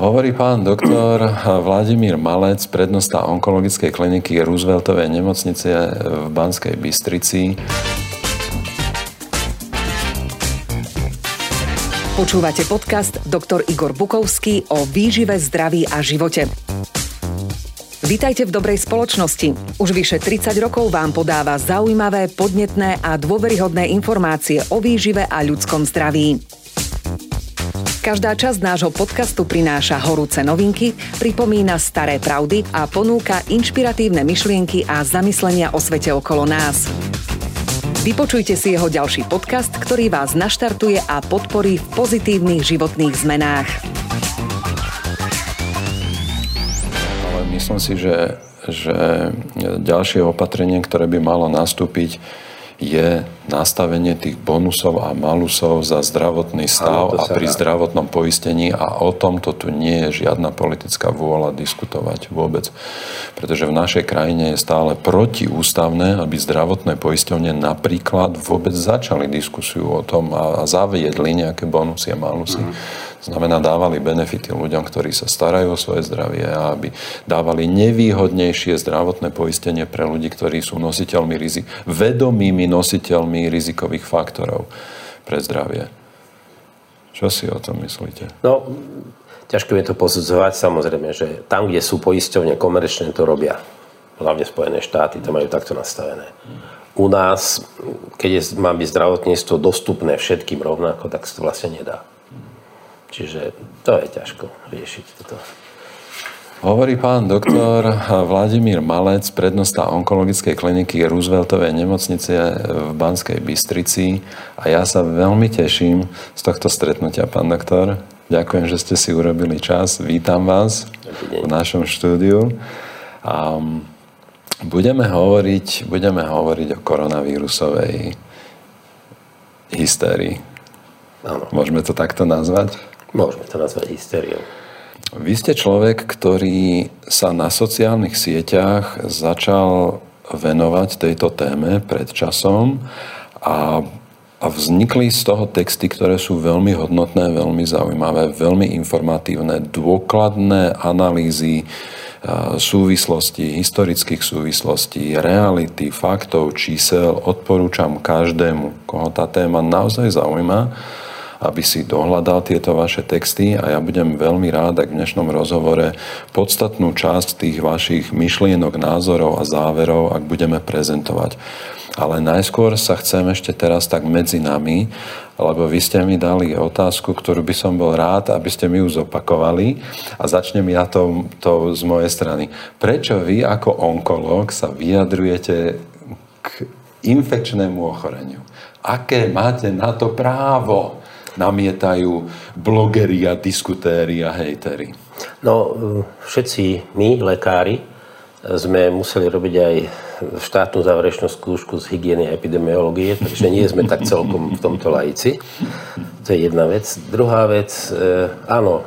Hovorí pán doktor Vladimír Malec, prednosta onkologickej kliniky Rooseveltovej nemocnice v Banskej Bystrici. Počúvate podcast Dr. Igor Bukovský o výžive, zdraví a živote. Vítajte v dobrej spoločnosti. Už vyše 30 rokov vám podáva zaujímavé, podnetné a dôveryhodné informácie o výžive a ľudskom zdraví. Každá časť nášho podcastu prináša horúce novinky, pripomína staré pravdy a ponúka inšpiratívne myšlienky a zamyslenia o svete okolo nás. Vypočujte si jeho ďalší podcast, ktorý vás naštartuje a podporí v pozitívnych životných zmenách. Ale myslím si, že, že ďalšie opatrenie, ktoré by malo nastúpiť, je nastavenie tých bonusov a malusov za zdravotný stav a pri dá. zdravotnom poistení a o tomto tu nie je žiadna politická vôľa diskutovať vôbec. Pretože v našej krajine je stále protiústavné, aby zdravotné poisťovne napríklad vôbec začali diskusiu o tom a, a zaviedli nejaké bonusy a malusy. Mm znamená dávali benefity ľuďom, ktorí sa starajú o svoje zdravie a aby dávali nevýhodnejšie zdravotné poistenie pre ľudí, ktorí sú nositeľmi rizik, vedomými nositeľmi rizikových faktorov pre zdravie. Čo si o tom myslíte? No, ťažko je to posudzovať. Samozrejme, že tam, kde sú poisťovne komerčné, to robia. Hlavne Spojené štáty to majú takto nastavené. U nás, keď je, má byť zdravotníctvo dostupné všetkým rovnako, tak sa to vlastne nedá. Čiže to je ťažko riešiť toto. Hovorí pán doktor Vladimír Malec, prednosta onkologickej kliniky Rooseveltovej nemocnice v Banskej Bystrici a ja sa veľmi teším z tohto stretnutia, pán doktor. Ďakujem, že ste si urobili čas. Vítam vás v našom štúdiu. A budeme hovoriť, budeme hovoriť o koronavírusovej hystérii. Áno. Môžeme to takto nazvať? Môžeme to nazvať hysteriou. Vy ste človek, ktorý sa na sociálnych sieťach začal venovať tejto téme pred časom a, a vznikli z toho texty, ktoré sú veľmi hodnotné, veľmi zaujímavé, veľmi informatívne, dôkladné analýzy súvislosti, historických súvislostí, reality, faktov, čísel. Odporúčam každému, koho tá téma naozaj zaujíma, aby si dohľadal tieto vaše texty a ja budem veľmi rád, ak v dnešnom rozhovore podstatnú časť tých vašich myšlienok, názorov a záverov, ak budeme prezentovať. Ale najskôr sa chcem ešte teraz tak medzi nami, lebo vy ste mi dali otázku, ktorú by som bol rád, aby ste mi ju zopakovali a začnem ja to, to z mojej strany. Prečo vy ako onkolog sa vyjadrujete k infekčnému ochoreniu? Aké máte na to právo? Namietajú blogeri a diskutéri a hejteri? No, všetci my, lekári, sme museli robiť aj štátnu záverečnú skúšku z hygieny a epidemiológie, takže nie sme tak celkom v tomto laici. To je jedna vec. Druhá vec, e, áno,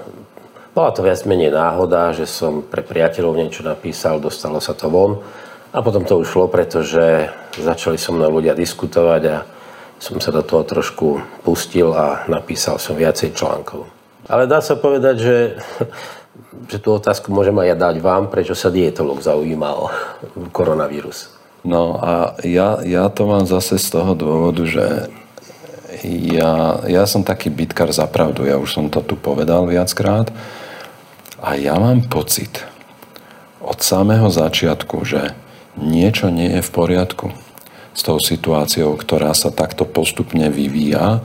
bola to viac menej náhoda, že som pre priateľov niečo napísal, dostalo sa to von a potom to ušlo, pretože začali so mnou ľudia diskutovať a som sa do toho trošku pustil a napísal som viacej článkov. Ale dá sa povedať, že, že tú otázku môžem aj ja dať vám, prečo sa dietolog zaujímal koronavírus. No a ja, ja to mám zase z toho dôvodu, že ja, ja som taký bytkar za pravdu, ja už som to tu povedal viackrát. A ja mám pocit od samého začiatku, že niečo nie je v poriadku s tou situáciou, ktorá sa takto postupne vyvíja.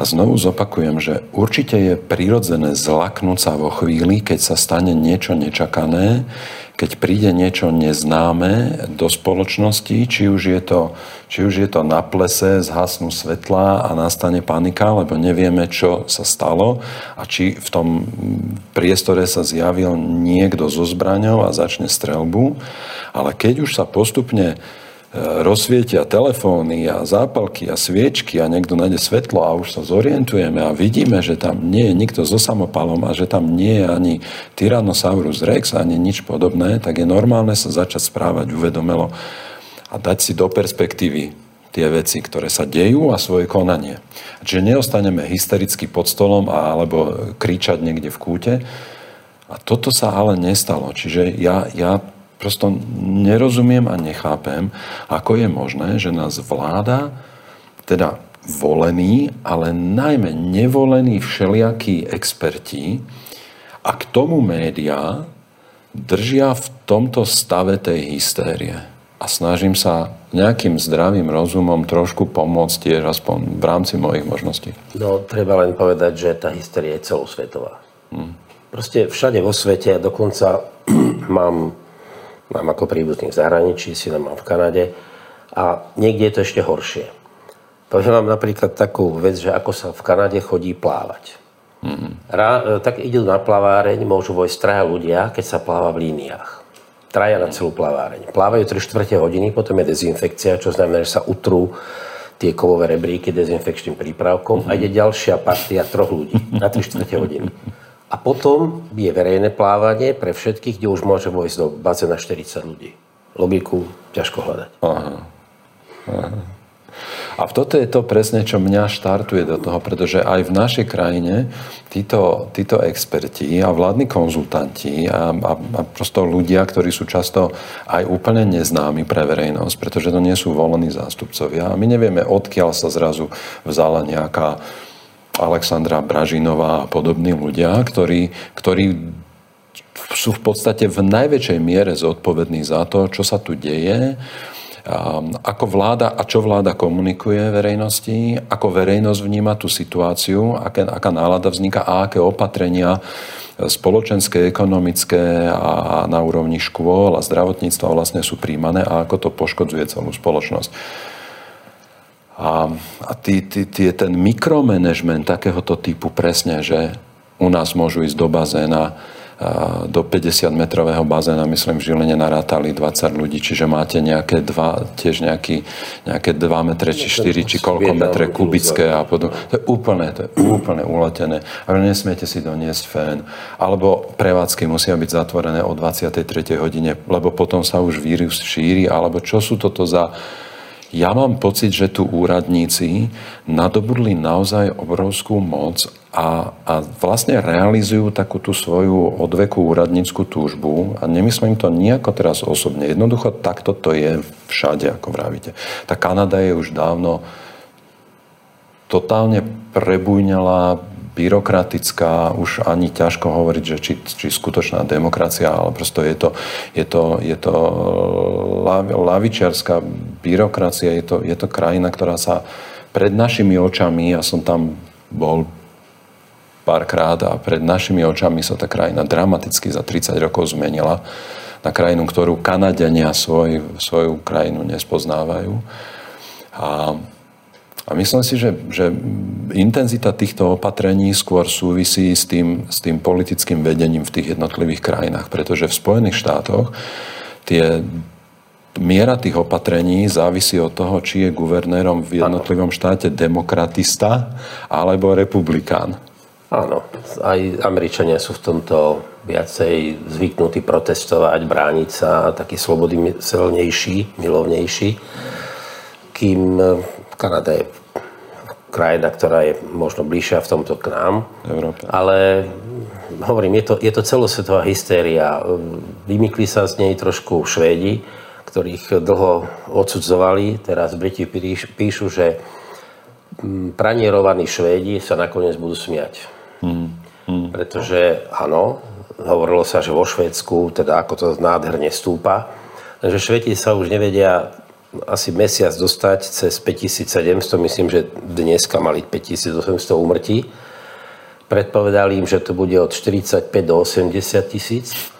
A znovu zopakujem, že určite je prirodzené zlaknúť sa vo chvíli, keď sa stane niečo nečakané, keď príde niečo neznáme do spoločnosti, či už je to, či už je to na plese, zhasnú svetla a nastane panika, lebo nevieme, čo sa stalo a či v tom priestore sa zjavil niekto so zbraňou a začne strelbu. Ale keď už sa postupne rozsvietia telefóny a zápalky a sviečky a niekto nájde svetlo a už sa zorientujeme a vidíme, že tam nie je nikto so samopalom a že tam nie je ani Tyrannosaurus rex ani nič podobné, tak je normálne sa začať správať uvedomelo a dať si do perspektívy tie veci, ktoré sa dejú a svoje konanie. Čiže neostaneme hystericky pod stolom alebo kričať niekde v kúte. A toto sa ale nestalo. Čiže ja, ja prosto nerozumiem a nechápem, ako je možné, že nás vláda, teda volení, ale najmä nevolení všelijakí experti a k tomu médiá držia v tomto stave tej hystérie. A snažím sa nejakým zdravým rozumom trošku pomôcť tiež aspoň v rámci mojich možností. No, treba len povedať, že tá hysteria je celosvetová. Hmm. Proste všade vo svete, dokonca mám, mám ako príbuzných v zahraničí, syna mám v Kanade a niekde je to ešte horšie. Poviem vám napríklad takú vec, že ako sa v Kanade chodí plávať. Mm-hmm. Rá, e, tak idú na plaváreň, môžu vojsť traja ľudia, keď sa pláva v líniách. Traja na celú plaváreň. Plávajú 3 čtvrte hodiny, potom je dezinfekcia, čo znamená, že sa utrú tie kovové rebríky dezinfekčným prípravkom mm-hmm. a ide ďalšia partia troch ľudí na 3 čtvrte hodiny. A potom je verejné plávanie pre všetkých, kde už môže vojsť do bazéna 40 ľudí. Logiku ťažko hľadať. Aha. Aha. A toto je to presne, čo mňa štartuje do toho, pretože aj v našej krajine títo, títo experti a vládni konzultanti a, a, a prosto ľudia, ktorí sú často aj úplne neznámi pre verejnosť, pretože to nie sú volení zástupcovia. A my nevieme, odkiaľ sa zrazu vzala nejaká Alexandra Bražinová a podobní ľudia, ktorí, ktorí sú v podstate v najväčšej miere zodpovední za to, čo sa tu deje ako vláda a čo vláda komunikuje verejnosti, ako verejnosť vníma tú situáciu, aké, aká nálada vzniká a aké opatrenia spoločenské, ekonomické a na úrovni škôl a zdravotníctva vlastne sú príjmané a ako to poškodzuje celú spoločnosť. A, a tý, tý, tý, ten mikromanagement takéhoto typu presne, že u nás môžu ísť do bazéna do 50-metrového bazéna, myslím, v Žiline narátali 20 ľudí, čiže máte nejaké dva, tiež nejaký, nejaké 2 metre, či 4, či koľko metre kubické a podobne. To je úplne, to je úplne uletené. A nesmiete si doniesť fén. Alebo prevádzky musia byť zatvorené o 23. hodine, lebo potom sa už vírus šíri, alebo čo sú toto za ja mám pocit, že tu úradníci nadobudli naozaj obrovskú moc a, a vlastne realizujú takú tú svoju odvekú úradníckú túžbu a nemyslím to nejako teraz osobne. Jednoducho takto to je všade, ako vravíte. Tá Kanada je už dávno totálne prebujňala, byrokratická, už ani ťažko hovoriť, že či, či skutočná demokracia, ale prosto je to, je to, je to lavičiarská byrokracia, je to, je to krajina, ktorá sa pred našimi očami, ja som tam bol párkrát a pred našimi očami sa tá krajina dramaticky za 30 rokov zmenila na krajinu, ktorú Kanadenia svoj, svoju krajinu nespoznávajú. A, a myslím si, že, že intenzita týchto opatrení skôr súvisí s tým, s tým politickým vedením v tých jednotlivých krajinách, pretože v Spojených štátoch tie miera tých opatrení závisí od toho, či je guvernérom v jednotlivom štáte demokratista alebo republikán. Áno, aj Američania sú v tomto viacej zvyknutí protestovať, brániť sa, taký slobodnejší, milovnejší, kým Kanada je krajina, ktorá je možno bližšia v tomto k nám. Európe. Ale hovorím, je to, je to celosvetová hystéria. Vymykli sa z nej trošku Švédi, ktorých dlho odsudzovali. Teraz Briti píšu, že pranierovaní Švédi sa nakoniec budú smiať Hmm. Hmm. Pretože áno, hovorilo sa, že vo Švédsku, teda ako to nádherne stúpa, že Švedi sa už nevedia asi mesiac dostať cez 5700, myslím, že dneska mali 5800 úmrtí. Predpovedali im, že to bude od 45 do 80 tisíc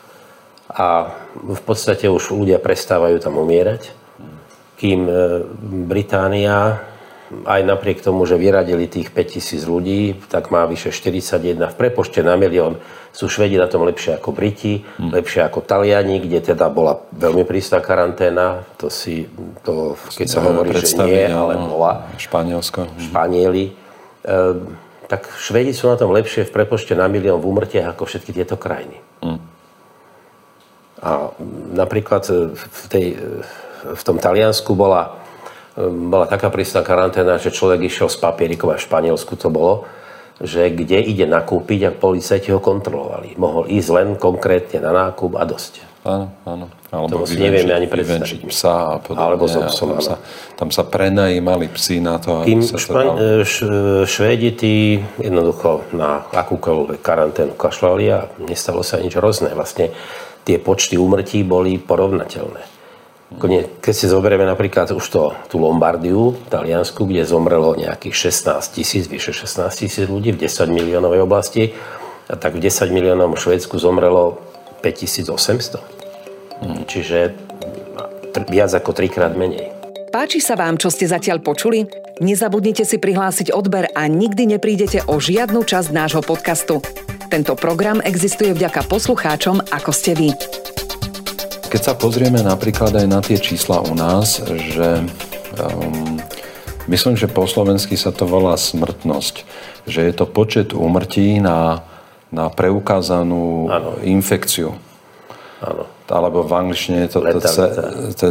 a v podstate už ľudia prestávajú tam umierať. Kým e, Británia aj napriek tomu, že vyradili tých 5000 ľudí, tak má vyše 41. V prepočte na milión sú Švedi na tom lepšie ako Briti, hmm. lepšie ako Taliani, kde teda bola veľmi prísna karanténa. To si, to, keď sa hovorí, že nie, ale bola. Španielsko. Španieli. E, tak Švedi sú na tom lepšie v prepočte na milión v úmrtiach ako všetky tieto krajiny. Hmm. A napríklad v, tej, v tom Taliansku bola bola taká prísna karanténa, že človek išiel z papierikov a v Španielsku to bolo, že kde ide nakúpiť a policajti ho kontrolovali. Mohol ísť len konkrétne na nákup a dosť. Áno, áno. Alebo to si nevieme ani predstaviť. psa a podobne. Alebo so psom, tam, sa, tam sa prenajímali psi na to. Tým sa špa- to dal... š, Švédi tí jednoducho na akúkoľvek karanténu kašľali a nestalo sa nič hrozné. Vlastne tie počty úmrtí boli porovnateľné. Keď si zoberieme napríklad už to, tú Lombardiu, Taliansku, kde zomrelo nejakých 16 tisíc, vyše 16 tisíc ľudí v 10 miliónovej oblasti, a tak v 10 miliónom Švedsku zomrelo 5800. Hmm. Čiže viac ako trikrát menej. Páči sa vám, čo ste zatiaľ počuli? Nezabudnite si prihlásiť odber a nikdy neprídete o žiadnu časť nášho podcastu. Tento program existuje vďaka poslucháčom, ako ste vy. Keď sa pozrieme napríklad aj na tie čísla u nás, že um, myslím, že po slovensky sa to volá smrtnosť, že je to počet úmrtí na, na preukázanú ano. infekciu. Áno. Alebo v angličtine je to, to, to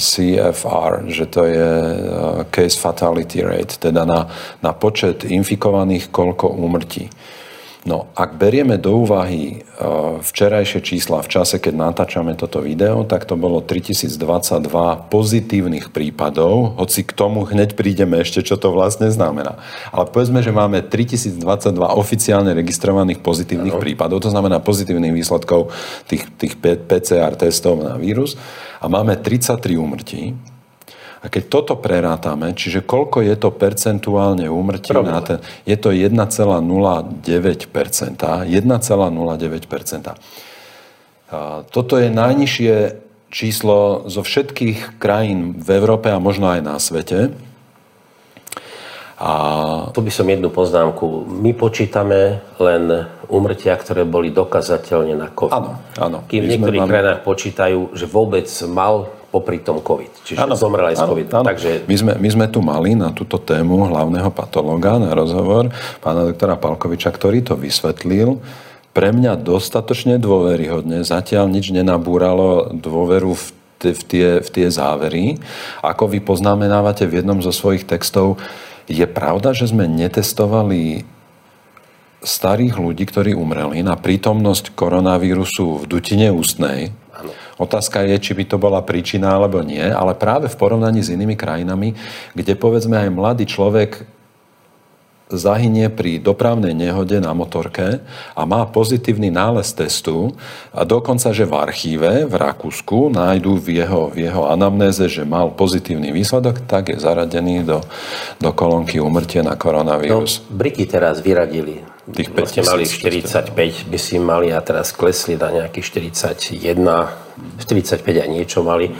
CFR, že to je uh, case fatality rate, teda na, na počet infikovaných koľko úmrtí. No, ak berieme do úvahy e, včerajšie čísla v čase, keď natáčame toto video, tak to bolo 3022 pozitívnych prípadov, hoci k tomu hneď prídeme ešte, čo to vlastne znamená. Ale povedzme, že máme 3022 oficiálne registrovaných pozitívnych ano. prípadov, to znamená pozitívnych výsledkov tých, tých PCR testov na vírus a máme 33 úmrtí, a keď toto prerátame, čiže koľko je to percentuálne úmrtí na ten, je to 1,09%. 1,09%. Toto je najnižšie číslo zo všetkých krajín v Európe a možno aj na svete. A... Tu by som jednu poznámku. My počítame len úmrtia, ktoré boli dokazateľne na COVID. Áno, áno. Kým v niektorých mali... krajinách počítajú, že vôbec mal popri tom COVID. Čiže ano, zomrel aj z COVID. Ano. Takže... My, sme, my sme tu mali na túto tému hlavného patologa na rozhovor pána doktora Palkoviča, ktorý to vysvetlil pre mňa dostatočne dôveryhodne. Zatiaľ nič nenabúralo dôveru v v tie, v tie závery. Ako vy poznamenávate v jednom zo svojich textov, je pravda, že sme netestovali starých ľudí, ktorí umreli na prítomnosť koronavírusu v dutine ústnej, Otázka je, či by to bola príčina alebo nie, ale práve v porovnaní s inými krajinami, kde povedzme aj mladý človek zahynie pri dopravnej nehode na motorke a má pozitívny nález testu a dokonca, že v archíve v Rakúsku nájdú v jeho, v jeho anamnéze, že mal pozitívny výsledok, tak je zaradený do, do kolónky umrtie na koronavírus. No, Briky teraz vyradili Tých 5 vlastne mali 45, by si mali a teraz klesli na nejakých 41, 45 a niečo mali.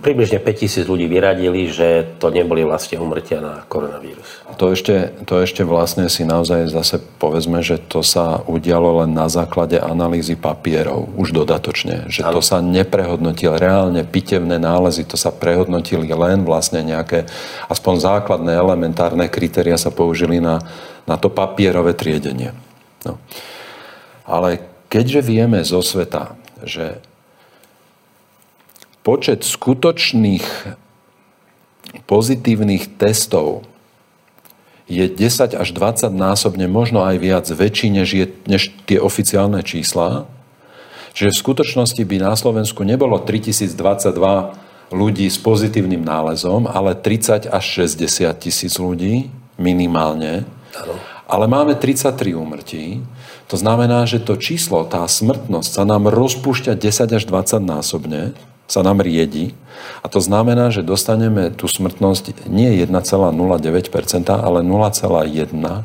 Približne 5000 ľudí vyradili, že to neboli vlastne umrtia na koronavírus. To ešte, to ešte vlastne si naozaj zase povedzme, že to sa udialo len na základe analýzy papierov, už dodatočne. Že ano. to sa neprehodnotilo. Reálne pitevné nálezy, to sa prehodnotili len vlastne nejaké, aspoň základné elementárne kritéria sa použili na na to papierové triedenie. No. Ale keďže vieme zo sveta, že počet skutočných pozitívnych testov je 10 až 20 násobne, možno aj viac, väčší než, je, než tie oficiálne čísla. Čiže v skutočnosti by na Slovensku nebolo 3022 ľudí s pozitívnym nálezom, ale 30 až 60 tisíc ľudí minimálne. Ano. Ale máme 33 úmrtí. To znamená, že to číslo, tá smrtnosť sa nám rozpúšťa 10 až 20 násobne, sa nám riedi. A to znamená, že dostaneme tú smrtnosť nie 1,09%, ale 0,1%.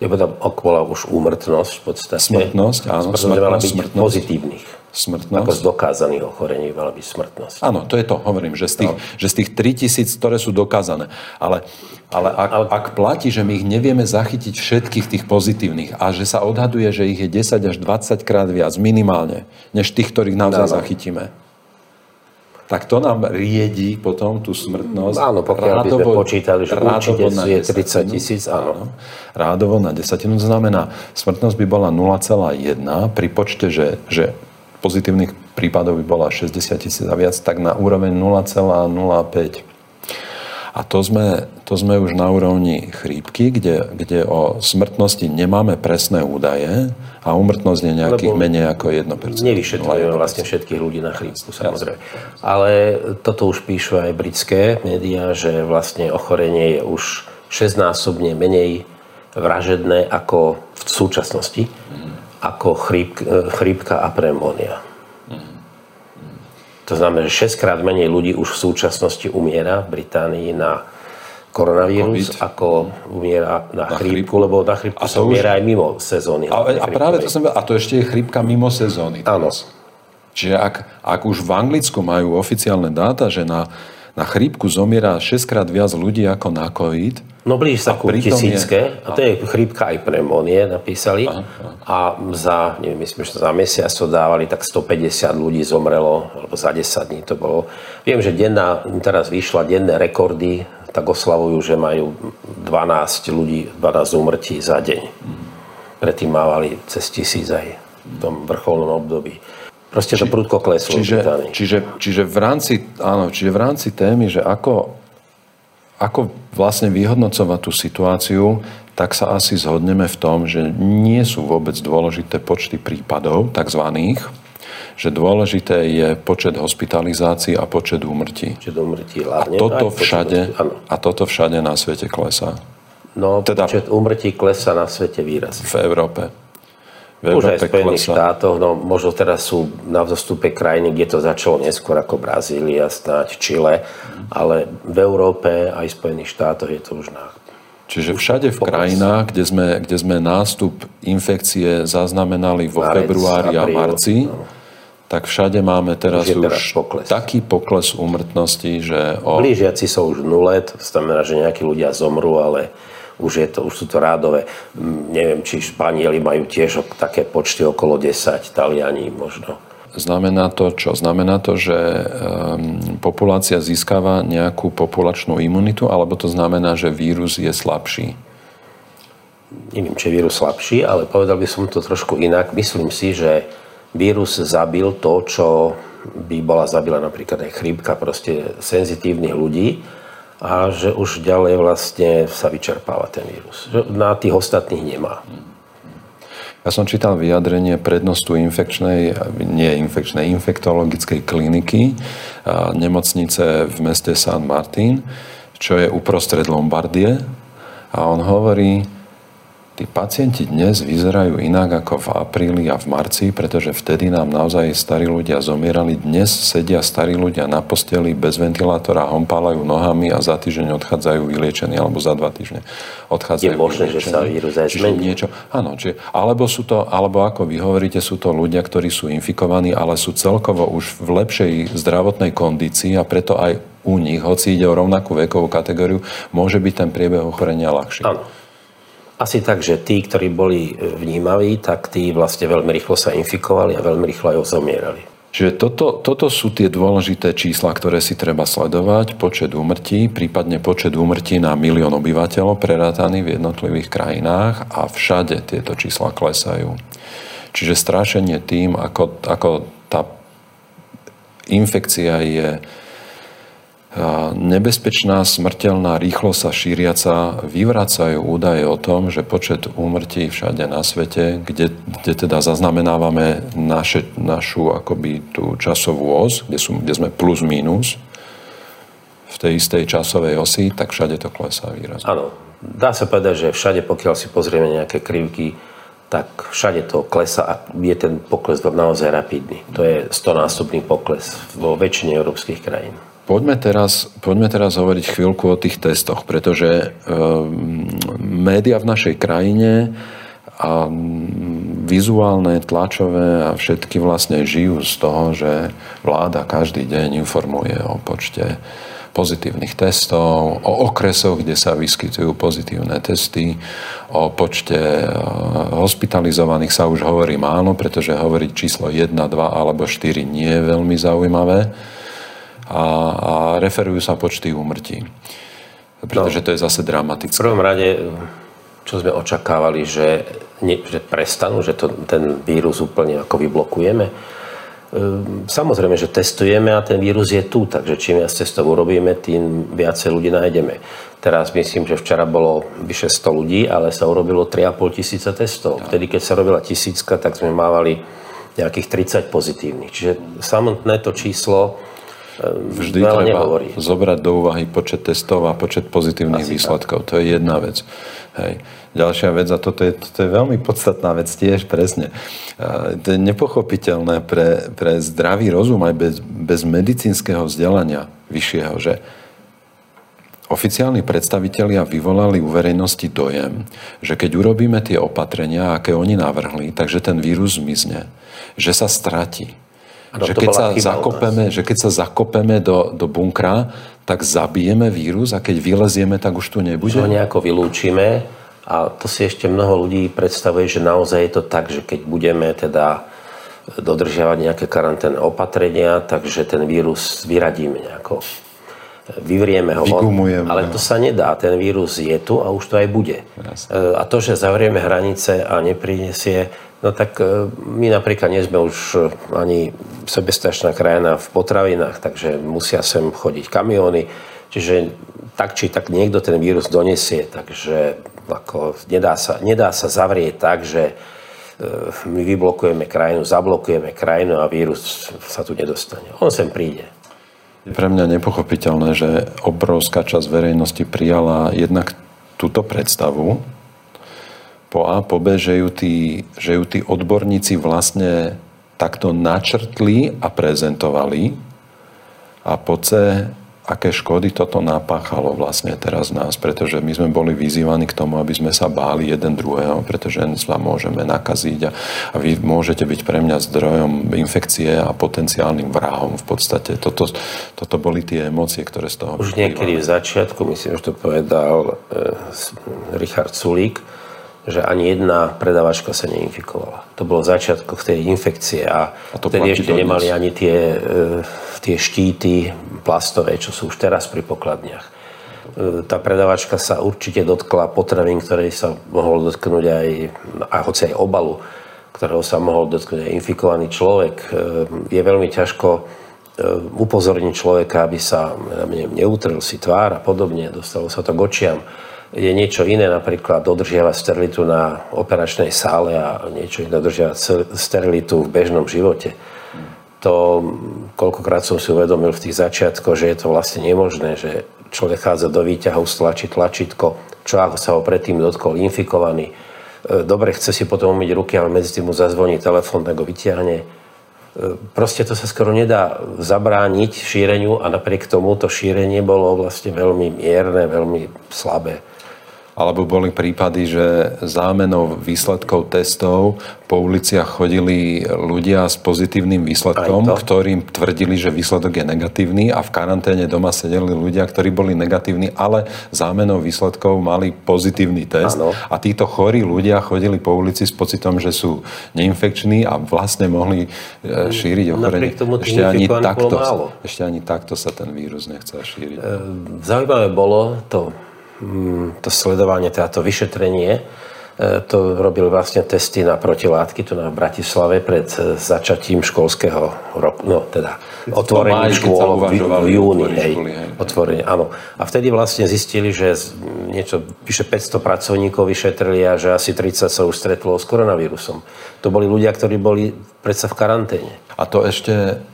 Je potom bola už úmrtnosť v podstate. Smrtnosť, áno. Smrtnosť, smrtnosť, smrtnosť. pozitívnych. Smrtnosť. Ako z dokázaných ochorení mala byť smrtnosť. Áno, to je to, hovorím, že z tých, no. že z tých 3000, ktoré sú dokázané. Ale, ale, ak, ale ak platí, že my ich nevieme zachytiť všetkých tých pozitívnych a že sa odhaduje, že ich je 10 až 20 krát viac minimálne, než tých, ktorých naozaj no. zachytíme, tak to nám riedi potom tú smrtnosť. Áno, pokiaľ rádovo, by sme počítali, že určite je 30 tisíc, áno. áno. Rádovo na desatinu, to znamená, smrtnosť by bola 0,1 pri počte, že, že pozitívnych prípadov by bola 60 tisíc a viac, tak na úroveň 0,05. A to sme, to sme už na úrovni chrípky, kde, kde o smrtnosti nemáme presné údaje a úmrtnosť je nejakých Lebo menej ako 1%. Nevyšetrujeme vlastne všetkých ľudí na chrípku, samozrejme. Ale toto už píšu aj britské médiá, že vlastne ochorenie je už 6-násobne menej vražedné ako v súčasnosti, mm. Ako chríp, chrípka a pneumónia. To znamená, že 6 krát menej ľudí už v súčasnosti umiera v Británii na koronavírus, COVID. ako umiera na, na chrípku, chrípku, lebo na chrípku sa umiera už... aj mimo sezóny. A, a práve to som a to ešte je chrípka mimo sezóny. Áno. Čiže ak, ak už v Anglicku majú oficiálne dáta, že na, na chrípku zomiera 6 krát viac ľudí ako na COVID, No blíž sa ku tisícke, je... a to je chrípka aj pneumonie, napísali. Aha, aha. A za, neviem, myslím, že za mesiac to dávali, tak 150 ľudí zomrelo, alebo za 10 dní to bolo. Viem, že denná, teraz vyšla denné rekordy, tak oslavujú, že majú 12 ľudí, 12 úmrtí za deň. Predtým mávali cez tisíc aj v tom vrcholnom období. Proste to prudko kleslo. Čiže, čiže, čiže, v rámci, áno, čiže v rámci témy, že ako ako vlastne vyhodnocovať tú situáciu, tak sa asi zhodneme v tom, že nie sú vôbec dôležité počty prípadov, takzvaných, že dôležité je počet hospitalizácií a počet úmrtí. Počet úmrtí a toto, všade, a toto všade na svete klesá. No, teda, počet úmrtí klesá na svete výrazne. V Európe. V Už aj v Spojených štátoch, no možno teraz sú na vzostupe krajiny, kde to začalo neskôr ako Brazília, snáď Čile, ale v Európe aj v Spojených štátoch je to už na Čiže všade v krajinách, kde sme, kde sme nástup infekcie zaznamenali vo Marec, februári a marci, no. tak všade máme teraz už, teraz už pokles. taký pokles úmrtnosti, že... O... Blížiaci sú už nule, to znamená, že nejakí ľudia zomrú, ale už, je to, už sú to rádové. Neviem, či Španieli majú tiež také počty okolo 10, Taliani možno. Znamená to čo? Znamená to, že um, populácia získava nejakú populačnú imunitu, alebo to znamená, že vírus je slabší? Neviem, či je vírus slabší, ale povedal by som to trošku inak. Myslím si, že vírus zabil to, čo by bola zabila napríklad aj chrípka, proste senzitívnych ľudí a že už ďalej vlastne sa vyčerpáva ten vírus. Na tých ostatných nemá. Ja som čítal vyjadrenie prednostu infekčnej, nie infekčnej, infektologickej kliniky nemocnice v meste San Martin, čo je uprostred Lombardie. A on hovorí, Tí pacienti dnes vyzerajú inak ako v apríli a v marci, pretože vtedy nám naozaj starí ľudia zomierali. Dnes sedia starí ľudia na posteli bez ventilátora, hompálajú nohami a za týždeň odchádzajú vyliečení, alebo za dva týždne odchádzajú Je možné, že sa vírus aj zmení. Niečo, áno, čiže, alebo, sú to, alebo ako vy hovoríte, sú to ľudia, ktorí sú infikovaní, ale sú celkovo už v lepšej zdravotnej kondícii a preto aj u nich, hoci ide o rovnakú vekovú kategóriu, môže byť ten priebeh ochorenia ľahší. Áno. Asi tak, že tí, ktorí boli e, vnímaví, tak tí vlastne veľmi rýchlo sa infikovali a veľmi rýchlo aj zomierali. Čiže toto, toto sú tie dôležité čísla, ktoré si treba sledovať. Počet úmrtí, prípadne počet úmrtí na milión obyvateľov prerátaný v jednotlivých krajinách a všade tieto čísla klesajú. Čiže strašenie tým, ako, ako tá infekcia je nebezpečná, smrteľná, rýchlo sa šíriaca vyvracajú údaje o tom, že počet úmrtí všade na svete, kde, kde teda zaznamenávame naše, našu akoby tú časovú os, kde, sú, kde sme plus minus v tej istej časovej osi, tak všade to klesá výrazne. Áno, dá sa povedať, že všade, pokiaľ si pozrieme nejaké krivky, tak všade to klesa a je ten pokles naozaj rapidný. To je 100-násobný pokles vo väčšine európskych krajín. Poďme teraz, poďme teraz hovoriť chvíľku o tých testoch, pretože um, média v našej krajine a vizuálne, tlačové a všetky vlastne žijú z toho, že vláda každý deň informuje o počte pozitívnych testov, o okresoch, kde sa vyskytujú pozitívne testy, o počte hospitalizovaných sa už hovorí málo, pretože hovoriť číslo 1, 2 alebo 4 nie je veľmi zaujímavé a, a referujú sa počty úmrtí. Pretože no, to je zase dramatické. V prvom rade, čo sme očakávali, že, ne, že prestanú, že to, ten vírus úplne ako vyblokujeme, Samozrejme, že testujeme a ten vírus je tu, takže čím viac testov urobíme, tým viacej ľudí nájdeme. Teraz myslím, že včera bolo vyše 100 ľudí, ale sa urobilo 3,5 tisíca testov. Vtedy, keď sa robila tisícka, tak sme mávali nejakých 30 pozitívnych. Čiže samotné to číslo Vždy treba nehovorí. zobrať do úvahy počet testov a počet pozitívnych Asi výsledkov. Tak. To je jedna vec. Hej. Ďalšia vec, a toto je, toto je veľmi podstatná vec tiež, presne. To je nepochopiteľné pre, pre zdravý rozum aj bez, bez medicínskeho vzdelania vyššieho, že oficiálni predstavitelia vyvolali u verejnosti dojem, že keď urobíme tie opatrenia, aké oni navrhli, takže ten vírus zmizne, že sa stratí. Ano, že, keď sa zakopeme, že keď sa zakopeme do, do bunkra, tak zabijeme vírus a keď vylezieme, tak už tu nebude? Ho nejako vylúčime a to si ešte mnoho ľudí predstavuje, že naozaj je to tak, že keď budeme teda dodržiavať nejaké karanténne opatrenia, takže ten vírus vyradíme nejako. Vyvrieme ho. Vygumujeme. Ale to sa nedá. Ten vírus je tu a už to aj bude. Jasne. A to, že zavrieme hranice a neprinesie No tak e, my napríklad nie sme už ani sebestačná krajina v potravinách, takže musia sem chodiť kamióny. Čiže tak či tak niekto ten vírus donesie, takže ako nedá, sa, nedá sa zavrieť tak, že e, my vyblokujeme krajinu, zablokujeme krajinu a vírus sa tu nedostane. On sem príde. Pre mňa nepochopiteľné, že obrovská časť verejnosti prijala jednak túto predstavu po A, po B, že ju tí, že ju tí odborníci vlastne takto načrtli a prezentovali. A po C, aké škody toto napáchalo vlastne teraz nás, pretože my sme boli vyzývaní k tomu, aby sme sa báli jeden druhého, pretože sa môžeme nakaziť a, a vy môžete byť pre mňa zdrojom infekcie a potenciálnym vrahom v podstate. Toto, toto boli tie emócie, ktoré z toho... Už niekedy v začiatku, myslím, že to povedal e, Richard Sulík, že ani jedna predavačka sa neinfikovala. To bolo v začiatkoch tej infekcie a, a to vtedy ešte nemali ani tie, e, tie štíty plastové, čo sú už teraz pri pokladniach. E, tá predavačka sa určite dotkla potravín, ktoré sa mohol dotknúť aj, a hoci aj obalu, ktorého sa mohol dotknúť aj infikovaný človek. E, je veľmi ťažko upozorniť človeka, aby sa neutrel si tvár a podobne, dostalo sa to k očiam je niečo iné napríklad dodržiavať sterilitu na operačnej sále a niečo iné dodržiavať sterilitu v bežnom živote. To koľkokrát som si uvedomil v tých začiatkoch, že je to vlastne nemožné, že človek chádza do výťahu, stlačí tlačítko, čo ako sa ho predtým dotkol, infikovaný. E, dobre, chce si potom umyť ruky, ale medzi tým mu zazvoní telefón, tak ho vyťahne. E, proste to sa skoro nedá zabrániť šíreniu a napriek tomu to šírenie bolo vlastne veľmi mierne, veľmi slabé alebo boli prípady, že zámenou výsledkov testov po uliciach chodili ľudia s pozitívnym výsledkom, ktorým tvrdili, že výsledok je negatívny a v karanténe doma sedeli ľudia, ktorí boli negatívni, ale zámenou výsledkov mali pozitívny test. Ano. A títo chorí ľudia chodili po ulici s pocitom, že sú neinfekční a vlastne mohli e, šíriť ochorenie. Ešte ani, takto, ešte ani takto sa ten vírus nechcel šíriť. E, zaujímavé bolo to Mm, to sledovanie, teda to vyšetrenie, e, to robili vlastne testy na protilátky tu na Bratislave pred e, začatím školského roku, no teda otvorení škôl v, v júni, hej, otvorenie, áno. A vtedy vlastne zistili, že niečo, vyše 500 pracovníkov vyšetrili a že asi 30 sa už stretlo s koronavírusom. To boli ľudia, ktorí boli predsa v karanténe. A to ešte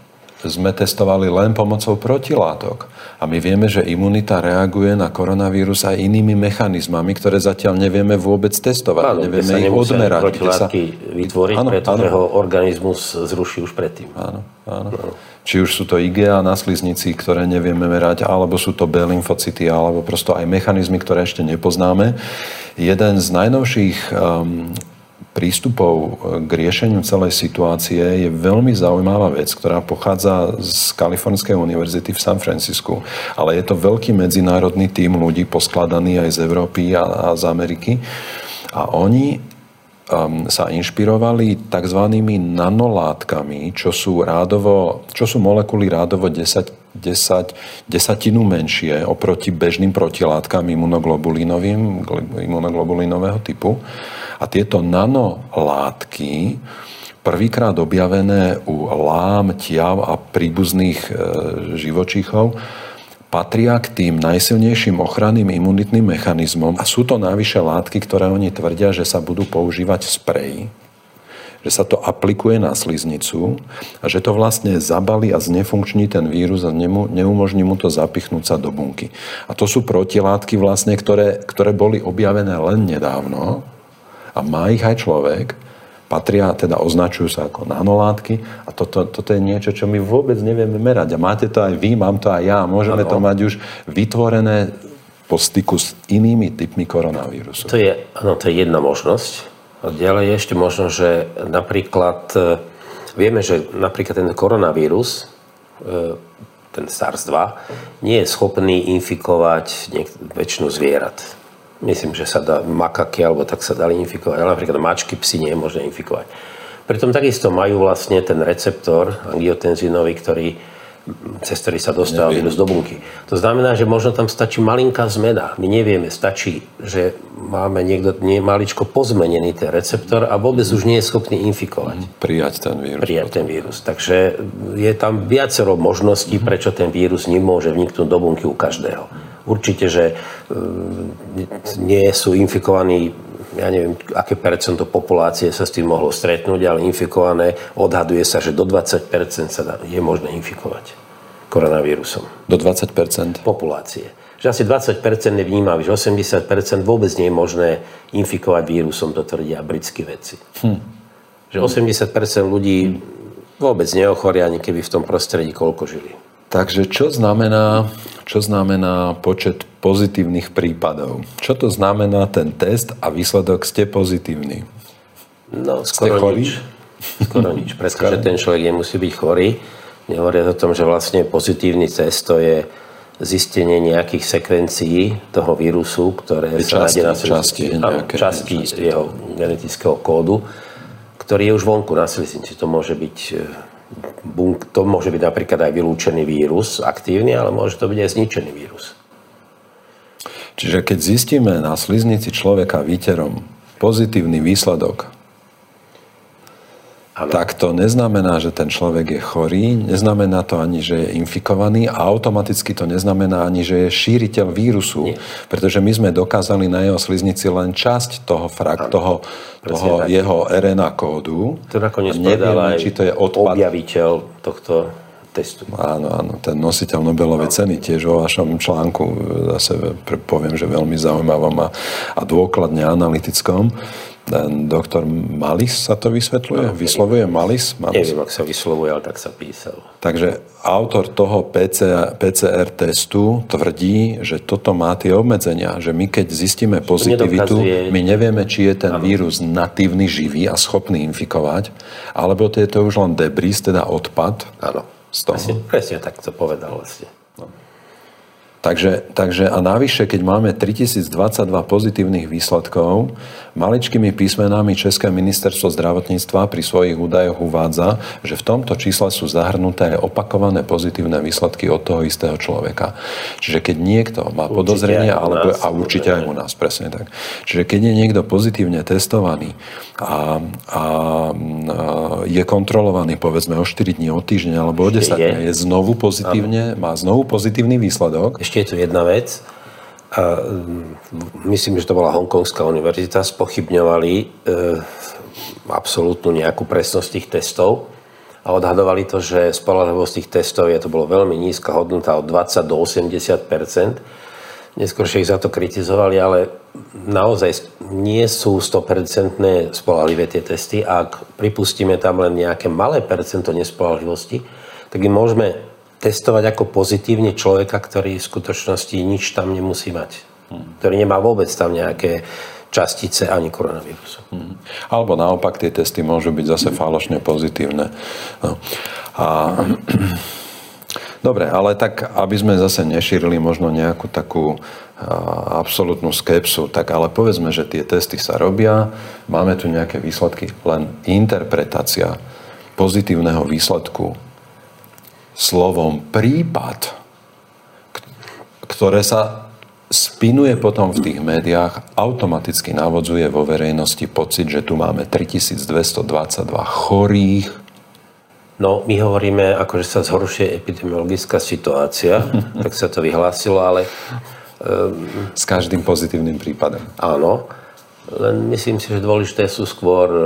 sme testovali len pomocou protilátok. A my vieme, že imunita reaguje na koronavírus aj inými mechanizmami, ktoré zatiaľ nevieme vôbec testovať. Áno, nevieme ich odmerať. protilátky sa... vytvoriť, áno, pretože áno. ho organizmus zruší už predtým. Áno, áno. áno. Či už sú to IgA na sliznici, ktoré nevieme merať, alebo sú to B lymfocyty, alebo prosto aj mechanizmy, ktoré ešte nepoznáme. Jeden z najnovších um, prístupov e, k riešeniu celej situácie je veľmi zaujímavá vec, ktorá pochádza z Kalifornskej univerzity v San Francisku. Ale je to veľký medzinárodný tím ľudí poskladaný aj z Európy a, a z Ameriky. A oni um, sa inšpirovali tzv. nanolátkami, čo sú, rádovo, čo sú molekuly rádovo 10, 10, desatinu menšie oproti bežným protilátkam imunoglobulinovým, imunoglobulinového typu. A tieto nanolátky prvýkrát objavené u lám, tiav a príbuzných e, živočíchov, patria k tým najsilnejším ochranným imunitným mechanizmom a sú to návyše látky, ktoré oni tvrdia, že sa budú používať v spreji že sa to aplikuje na sliznicu a že to vlastne zabali a znefunkční ten vírus a neumožní mu to zapichnúť sa do bunky. A to sú protilátky vlastne, ktoré, ktoré boli objavené len nedávno a má ich aj človek, patria, teda označujú sa ako nanolátky a toto, toto je niečo, čo my vôbec nevieme merať. A máte to aj vy, mám to aj ja. Môžeme ano. to mať už vytvorené po styku s inými typmi koronavírusu. To je, ano, to je jedna možnosť. A ďalej je ešte možno, že napríklad e, vieme, že napríklad ten koronavírus, e, ten SARS-2, nie je schopný infikovať väčšinu zvierat. Myslím, že sa dá makaky alebo tak sa dali infikovať, ale napríklad mačky, psi nie je možné infikovať. Pritom takisto majú vlastne ten receptor angiotenzinový, ktorý cez ktorý sa dostáva vírus do bunky. To znamená, že možno tam stačí malinká zmena. My nevieme, stačí, že máme niekto nie maličko pozmenený ten receptor a vôbec už nie je schopný infikovať. Mhm. Prijať ten vírus. Prijať ten vírus. Takže je tam viacero možností, mhm. prečo ten vírus nemôže vniknúť do bunky u každého. Určite, že e, nie sú infikovaní ja neviem, aké percento populácie sa s tým mohlo stretnúť, ale infikované odhaduje sa, že do 20% sa dá, je možné infikovať koronavírusom. Do 20%? Populácie. Že asi 20% nevníma, že 80% vôbec nie je možné infikovať vírusom, to tvrdia britskí vedci. Hm. Že 80% ľudí vôbec neochoria, ani keby v tom prostredí koľko žili. Takže čo znamená, čo znamená počet pozitívnych prípadov? Čo to znamená ten test a výsledok ste pozitívny? No, skoro ste nič. Skoro nič, pretože ten človek nemusí byť chorý. Nehovoria o tom, že vlastne pozitívny test to je zistenie nejakých sekvencií toho vírusu, ktoré je sa nájde na časti, časti jeho genetického kódu, ktorý je už vonku na sliznici. To môže byť to môže byť napríklad aj vylúčený vírus aktívny, ale môže to byť aj zničený vírus. Čiže keď zistíme na sliznici človeka výterom pozitívny výsledok Ano. tak to neznamená, že ten človek je chorý, neznamená to ani, že je infikovaný a automaticky to neznamená ani, že je šíriteľ vírusu, Nie. pretože my sme dokázali na jeho sliznici len časť toho, frak, toho, toho jeho RNA kódu. To nakoniec nevieme, či to je odpad. objaviteľ tohto testu. Áno, áno, ten nositeľ Nobelovej ceny tiež vo vašom článku zase poviem, že veľmi zaujímavom a, a dôkladne analytickom doktor Malis sa to vysvetľuje? No, Vyslovuje Malis? Malis? Neviem, ak sa vyslovuje, ale tak sa písal. Takže autor toho PCR, PCR testu tvrdí, že toto má tie obmedzenia, že my keď zistíme pozitivitu, my nevieme, či je ten ano. vírus natívny, živý a schopný infikovať, alebo to je to už len debris, teda odpad. Áno, presne, presne tak to povedal vlastne. No. Takže, takže a navyše, keď máme 3022 pozitívnych výsledkov, maličkými písmenami České ministerstvo zdravotníctva pri svojich údajoch uvádza, že v tomto čísle sú zahrnuté aj opakované pozitívne výsledky od toho istého človeka. Čiže keď niekto má podozrenie, alebo, nás, a určite aj u nás, presne tak. Čiže keď je niekto pozitívne testovaný a, a, a je kontrolovaný povedzme o 4 dní, o týždeň alebo o 10 dní, je znovu pozitívne, má znovu pozitívny výsledok, ešte je tu jedna vec. A, mm, myslím, že to bola Hongkongská univerzita. Spochybňovali e, absolútnu nejakú presnosť tých testov a odhadovali to, že spolahlivosť tých testov je, to bolo veľmi nízka hodnota od 20 do 80 Neskôr ich za to kritizovali, ale naozaj nie sú 100% spolahlivé tie testy. Ak pripustíme tam len nejaké malé percento nespolahlivosti, tak my môžeme testovať ako pozitívne človeka, ktorý v skutočnosti nič tam nemusí mať. Hmm. Ktorý nemá vôbec tam nejaké častice ani koronavírusu. Hmm. Alebo naopak tie testy môžu byť zase falošne pozitívne. No. A, dobre, ale tak, aby sme zase nešírili možno nejakú takú absolútnu skepsu, tak ale povedzme, že tie testy sa robia, máme tu nejaké výsledky, len interpretácia pozitívneho výsledku slovom prípad, ktoré sa spinuje potom v tých médiách, automaticky navodzuje vo verejnosti pocit, že tu máme 3222 chorých. No, my hovoríme, ako že sa zhoršuje epidemiologická situácia, tak sa to vyhlásilo, ale... Um, S každým pozitívnym prípadom. Áno, len myslím si, že dôležité sú skôr e,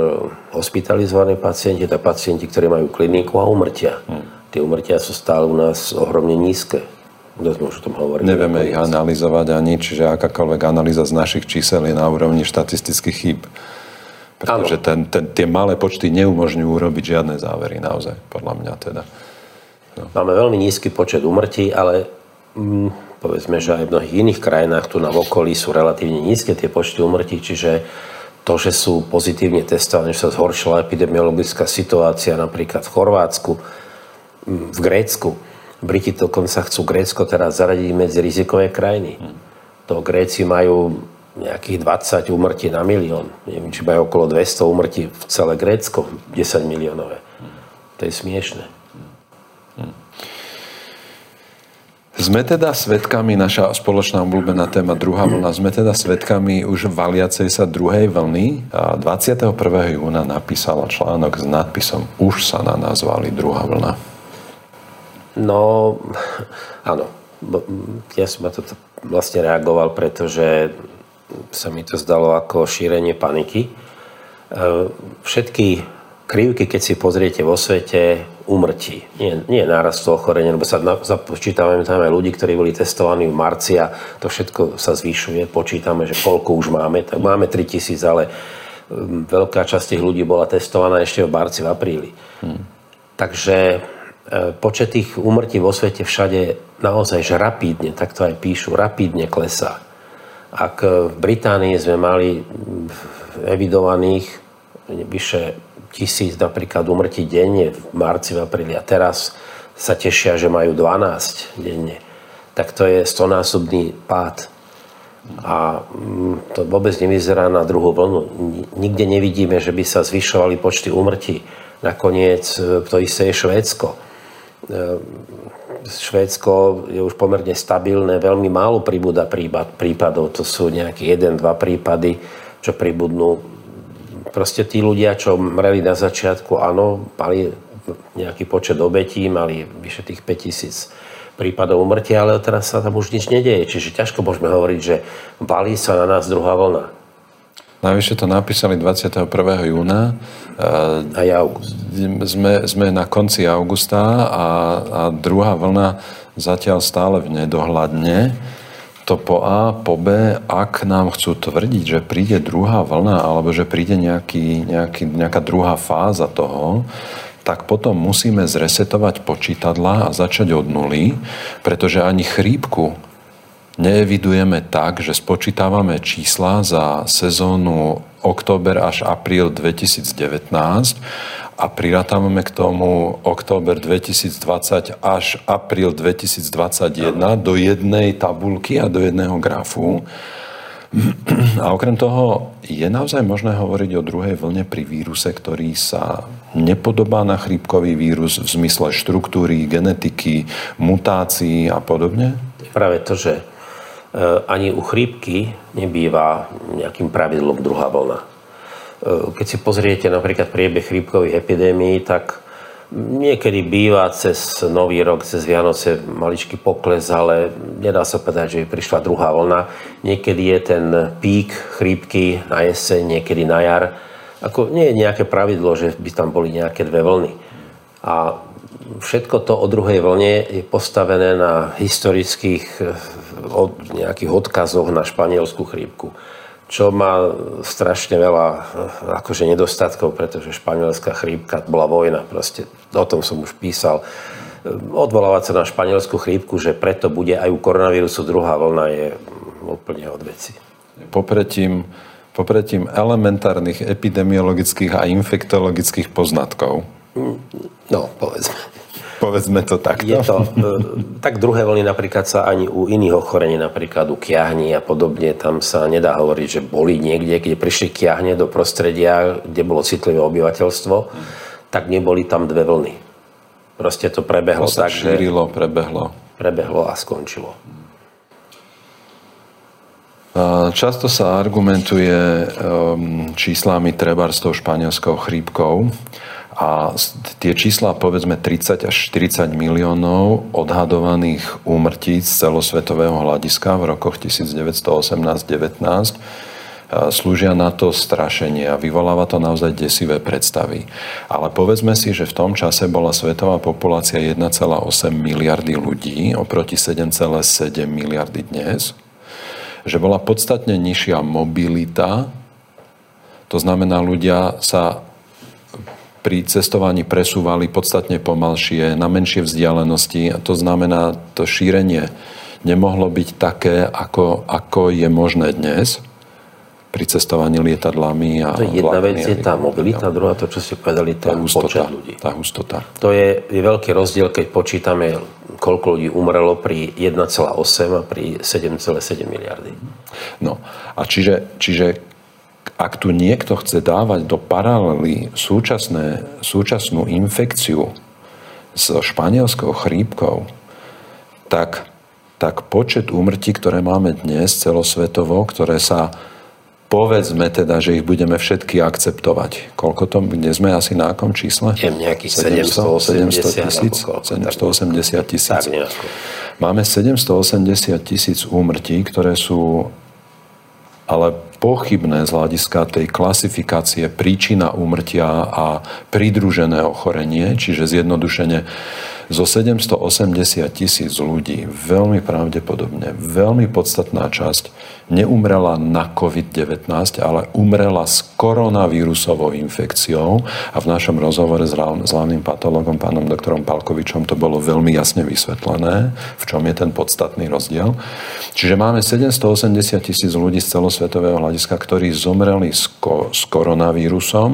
hospitalizovaní pacienti, teda pacienti, ktorí majú kliniku a umrtia. Hmm. Tie umrtia sú stále u nás ohromne nízke. Kto sme už o tom hovorili? Nevieme ich analyzovať ani, čiže akákoľvek analýza z našich čísel je na úrovni štatistických chýb. Pretože ten, ten, tie malé počty neumožňujú urobiť žiadne závery, naozaj, podľa mňa teda. No. Máme veľmi nízky počet umrtí, ale mm, povedzme, že aj v mnohých iných krajinách tu na okolí sú relatívne nízke tie počty umrtí, čiže to, že sú pozitívne testovaní, že sa zhoršila epidemiologická situácia napríklad v Chorvátsku, v Grécku, Briti dokonca chcú Grécko teraz zaradiť medzi rizikové krajiny. To Gréci majú nejakých 20 úmrtí na milión. Neviem, či majú okolo 200 úmrtí v celé Grécko, 10 miliónové. To je smiešne. Sme teda svetkami, naša spoločná obľúbená téma druhá vlna, sme teda svetkami už valiacej sa druhej vlny. A 21. júna napísala článok s nadpisom Už sa na nás druhá vlna. No, áno. Ja som na to vlastne reagoval, pretože sa mi to zdalo ako šírenie paniky. E, všetky krivky, keď si pozriete vo svete, umrtí. Nie, nie nárastu ochorenia, lebo sa započítame tam aj ľudí, ktorí boli testovaní v marci a to všetko sa zvyšuje. Počítame, že koľko už máme. Tak máme 3000, ale veľká časť tých ľudí bola testovaná ešte v marci, v apríli. Hmm. Takže počet tých úmrtí vo svete všade naozaj že rapídne, tak to aj píšu, rapídne klesá. Ak v Británii sme mali evidovaných vyše tisíc napríklad úmrtí denne v marci, v apríli a teraz sa tešia, že majú 12 denne, tak to je stonásobný pád. A mm, to vôbec nevyzerá na druhú vlnu. Nikde nevidíme, že by sa zvyšovali počty úmrtí. Nakoniec e, to isté je Švédsko Švédsko je už pomerne stabilné, veľmi málo pribúda prípadov, to sú nejaké 1-2 prípady, čo pribudnú. Proste tí ľudia, čo mreli na začiatku, áno, mali nejaký počet obetí, mali vyše tých 5000 prípadov umrtia, ale teraz sa tam už nič nedieje. Čiže ťažko môžeme hovoriť, že valí sa na nás druhá vlna. Najvyššie to napísali 21. júna. A ja august. Sme, sme na konci augusta a, a druhá vlna zatiaľ stále v nedohľadne. To po A, po B, ak nám chcú tvrdiť, že príde druhá vlna alebo že príde nejaký, nejaký, nejaká druhá fáza toho, tak potom musíme zresetovať počítadla a začať od nuly, pretože ani chrípku neevidujeme tak, že spočítavame čísla za sezónu október až apríl 2019 a prirátame k tomu október 2020 až apríl 2021 do jednej tabulky a do jedného grafu. A okrem toho je naozaj možné hovoriť o druhej vlne pri víruse, ktorý sa nepodobá na chrípkový vírus v zmysle štruktúry, genetiky, mutácií a podobne? Práve to, že ani u chrípky nebýva nejakým pravidlom druhá vlna. Eh, keď si pozriete napríklad priebeh chrípkových epidémií, tak niekedy býva cez Nový rok, cez Vianoce maličký pokles, ale nedá sa povedať, že prišla druhá vlna. Niekedy je ten pík chrípky na jeseň, niekedy na jar. Ako nie je nejaké pravidlo, že by tam boli nejaké dve vlny. A všetko to o druhej vlne je postavené na historických od, nejakých odkazoch na španielskú chrípku. Čo má strašne veľa eh, akože nedostatkov, pretože španielská chrípka bola vojna. Proste o tom som už písal. Eh, odvolávať sa na španielskú chrípku, že preto bude aj u koronavírusu druhá vlna, je úplne od veci. Popretím, popretím elementárnych epidemiologických a infektologických poznatkov. No, povedzme. Povedzme to takto. Je to, e, tak druhé vlny napríklad sa ani u iných ochorení, napríklad u kiahní a podobne, tam sa nedá hovoriť, že boli niekde, kde prišli kiahne do prostredia, kde bolo citlivé obyvateľstvo, tak neboli tam dve vlny. Proste to prebehlo to sa tak, šírilo, prebehlo. Prebehlo a skončilo. Často sa argumentuje um, číslami treba s tou španielskou chrípkou a tie čísla povedzme 30 až 40 miliónov odhadovaných úmrtí z celosvetového hľadiska v rokoch 1918-19 slúžia na to strašenie a vyvoláva to naozaj desivé predstavy. Ale povedzme si, že v tom čase bola svetová populácia 1,8 miliardy ľudí oproti 7,7 miliardy dnes že bola podstatne nižšia mobilita, to znamená, ľudia sa pri cestovaní presúvali podstatne pomalšie, na menšie vzdialenosti a to znamená, to šírenie nemohlo byť také, ako, ako je možné dnes pri cestovaní lietadlami a To je jedna vec je tá mobilita, a druhá to, čo ste povedali, ten hustota, počet ľudí. Tá hustota. To je, je veľký rozdiel, keď počítame, koľko ľudí umrelo pri 1,8 a pri 7,7 miliardy. No a čiže, čiže ak tu niekto chce dávať do paralely súčasné, súčasnú infekciu s španielskou chrípkou, tak, tak počet úmrtí, ktoré máme dnes celosvetovo, ktoré sa povedzme teda, že ich budeme všetky akceptovať. Koľko to, kde sme asi na akom čísle? Je nejakých 700, 700 tisíc. 780 tisíc. Máme 780 tisíc úmrtí, ktoré sú ale pochybné z hľadiska tej klasifikácie príčina úmrtia a pridružené ochorenie, čiže zjednodušene zo 780 tisíc ľudí veľmi pravdepodobne, veľmi podstatná časť neumrela na COVID-19, ale umrela s koronavírusovou infekciou a v našom rozhovore s hlavným patologom, pánom doktorom Palkovičom, to bolo veľmi jasne vysvetlené, v čom je ten podstatný rozdiel. Čiže máme 780 tisíc ľudí z celosvetového hľadiska, ktorí zomreli s, ko- s koronavírusom,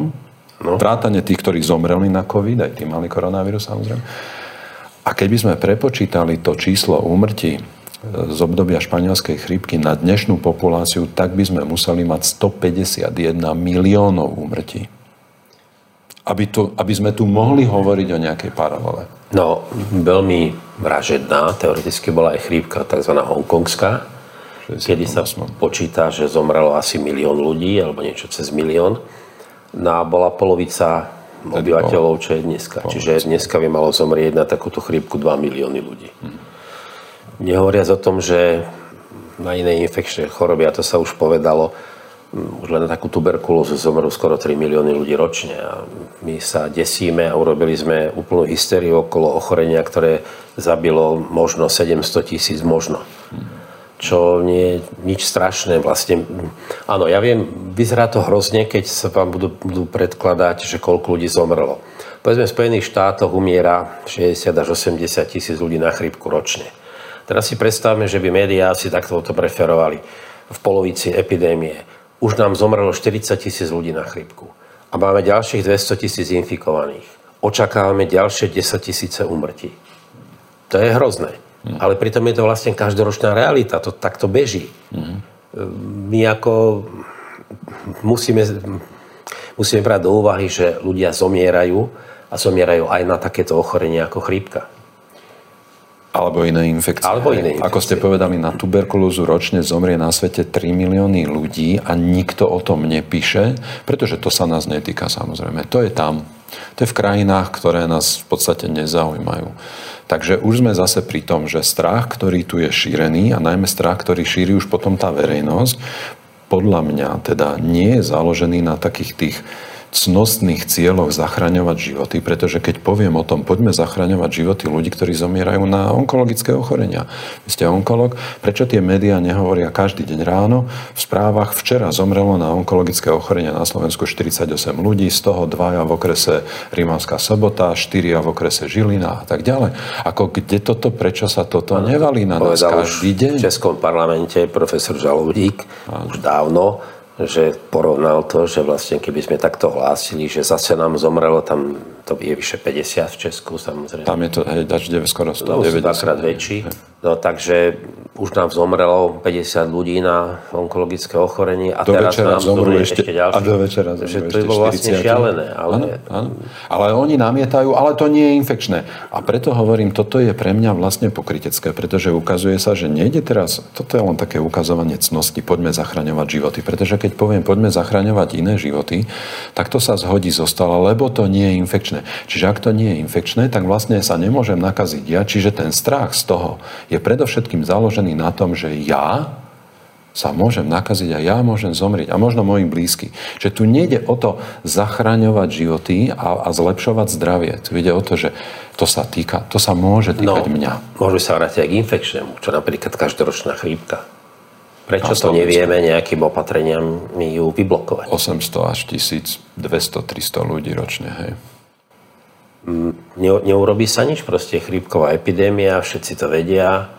no. vrátane tých, ktorí zomreli na COVID, aj tí mali koronavírus samozrejme a keby sme prepočítali to číslo úmrtí e, z obdobia španielskej chrípky na dnešnú populáciu, tak by sme museli mať 151 miliónov úmrtí. Aby, tu, aby sme tu mohli hovoriť o nejakej paralele. No, veľmi vražedná, teoreticky bola aj chrípka tzv. hongkongská, kedy sa počíta, že zomrelo asi milión ľudí, alebo niečo cez milión. No a bola polovica obyvateľov, čo je dneska. Po, Čiže dneska by malo zomrieť na takúto chrípku 2 milióny ľudí. Hmm. Nehovoriac o tom, že na iné infekčné choroby, a to sa už povedalo, už len na takú tuberkulózu zomrú skoro 3 milióny ľudí ročne. A my sa desíme a urobili sme úplnú hysteriu okolo ochorenia, ktoré zabilo možno 700 tisíc, možno. Hmm čo nie je nič strašné vlastne. Áno, ja viem, vyzerá to hrozne, keď sa vám budú, budú predkladať, že koľko ľudí zomrelo. Povedzme, v Spojených štátoch umiera 60 až 80 tisíc ľudí na chrípku ročne. Teraz si predstavme, že by médiá si takto to preferovali v polovici epidémie. Už nám zomrelo 40 tisíc ľudí na chrípku. A máme ďalších 200 tisíc infikovaných. Očakávame ďalšie 10 tisíce úmrtí. To je hrozné. Mm. Ale pritom je to vlastne každoročná realita, to takto beží. Mm. My ako musíme, musíme brať do úvahy, že ľudia zomierajú a zomierajú aj na takéto ochorenie ako chrípka. Alebo iné infekcie. Alebo iné infekcie. Ako ste povedali, na tuberkulózu ročne zomrie na svete 3 milióny ľudí a nikto o tom nepíše, pretože to sa nás netýka samozrejme. To je tam. To je v krajinách, ktoré nás v podstate nezaujímajú. Takže už sme zase pri tom, že strach, ktorý tu je šírený a najmä strach, ktorý šíri už potom tá verejnosť, podľa mňa teda nie je založený na takých tých cnostných cieľoch zachraňovať životy, pretože keď poviem o tom, poďme zachraňovať životy ľudí, ktorí zomierajú na onkologické ochorenia. Vy ste onkolog, prečo tie médiá nehovoria každý deň ráno? V správach včera zomrelo na onkologické ochorenia na Slovensku 48 ľudí, z toho dvaja v okrese Rimavská sobota, štyria v okrese Žilina a tak ďalej. Ako kde toto, prečo sa toto nevalí na nás každý deň? V Českom parlamente profesor Žaludík už dávno že porovnal to, že vlastne keby sme takto hlásili, že zase nám zomrelo, tam to je vyše 50 v Česku samozrejme. Tam je to hej, dač 9, skoro 190. No, dvakrát väčší. No takže už nám zomrelo 50 ľudí na onkologické ochorenie a do teraz nám zomrie ešte, ešte ďalšie. A do večera že to je vlastne šialené. Ale... Áno, áno. ale oni namietajú, ale to nie je infekčné. A preto hovorím, toto je pre mňa vlastne pokrytecké, pretože ukazuje sa, že nejde teraz, toto je len také ukazovanie cnosti, poďme zachraňovať životy. Pretože keď poviem, poďme zachraňovať iné životy, tak to sa zhodí zostala, lebo to nie je infekčné. Čiže ak to nie je infekčné, tak vlastne sa nemôžem nakaziť ja, čiže ten strach z toho je predovšetkým založený na tom, že ja sa môžem nakaziť a ja môžem zomrieť a možno moji blízky. Že tu nejde o to zachraňovať životy a, a zlepšovať zdravie. Tu ide o to, že to sa týka, to sa môže týkať no, mňa. Môže sa vrátiť aj k infekčnému, čo napríklad každoročná chrípka. Prečo to nevieme nejakým opatreniam ju vyblokovať? 800 až 1200, 300 ľudí ročne, hej. Mm, ne, neurobí sa nič, proste chrípková epidémia, všetci to vedia,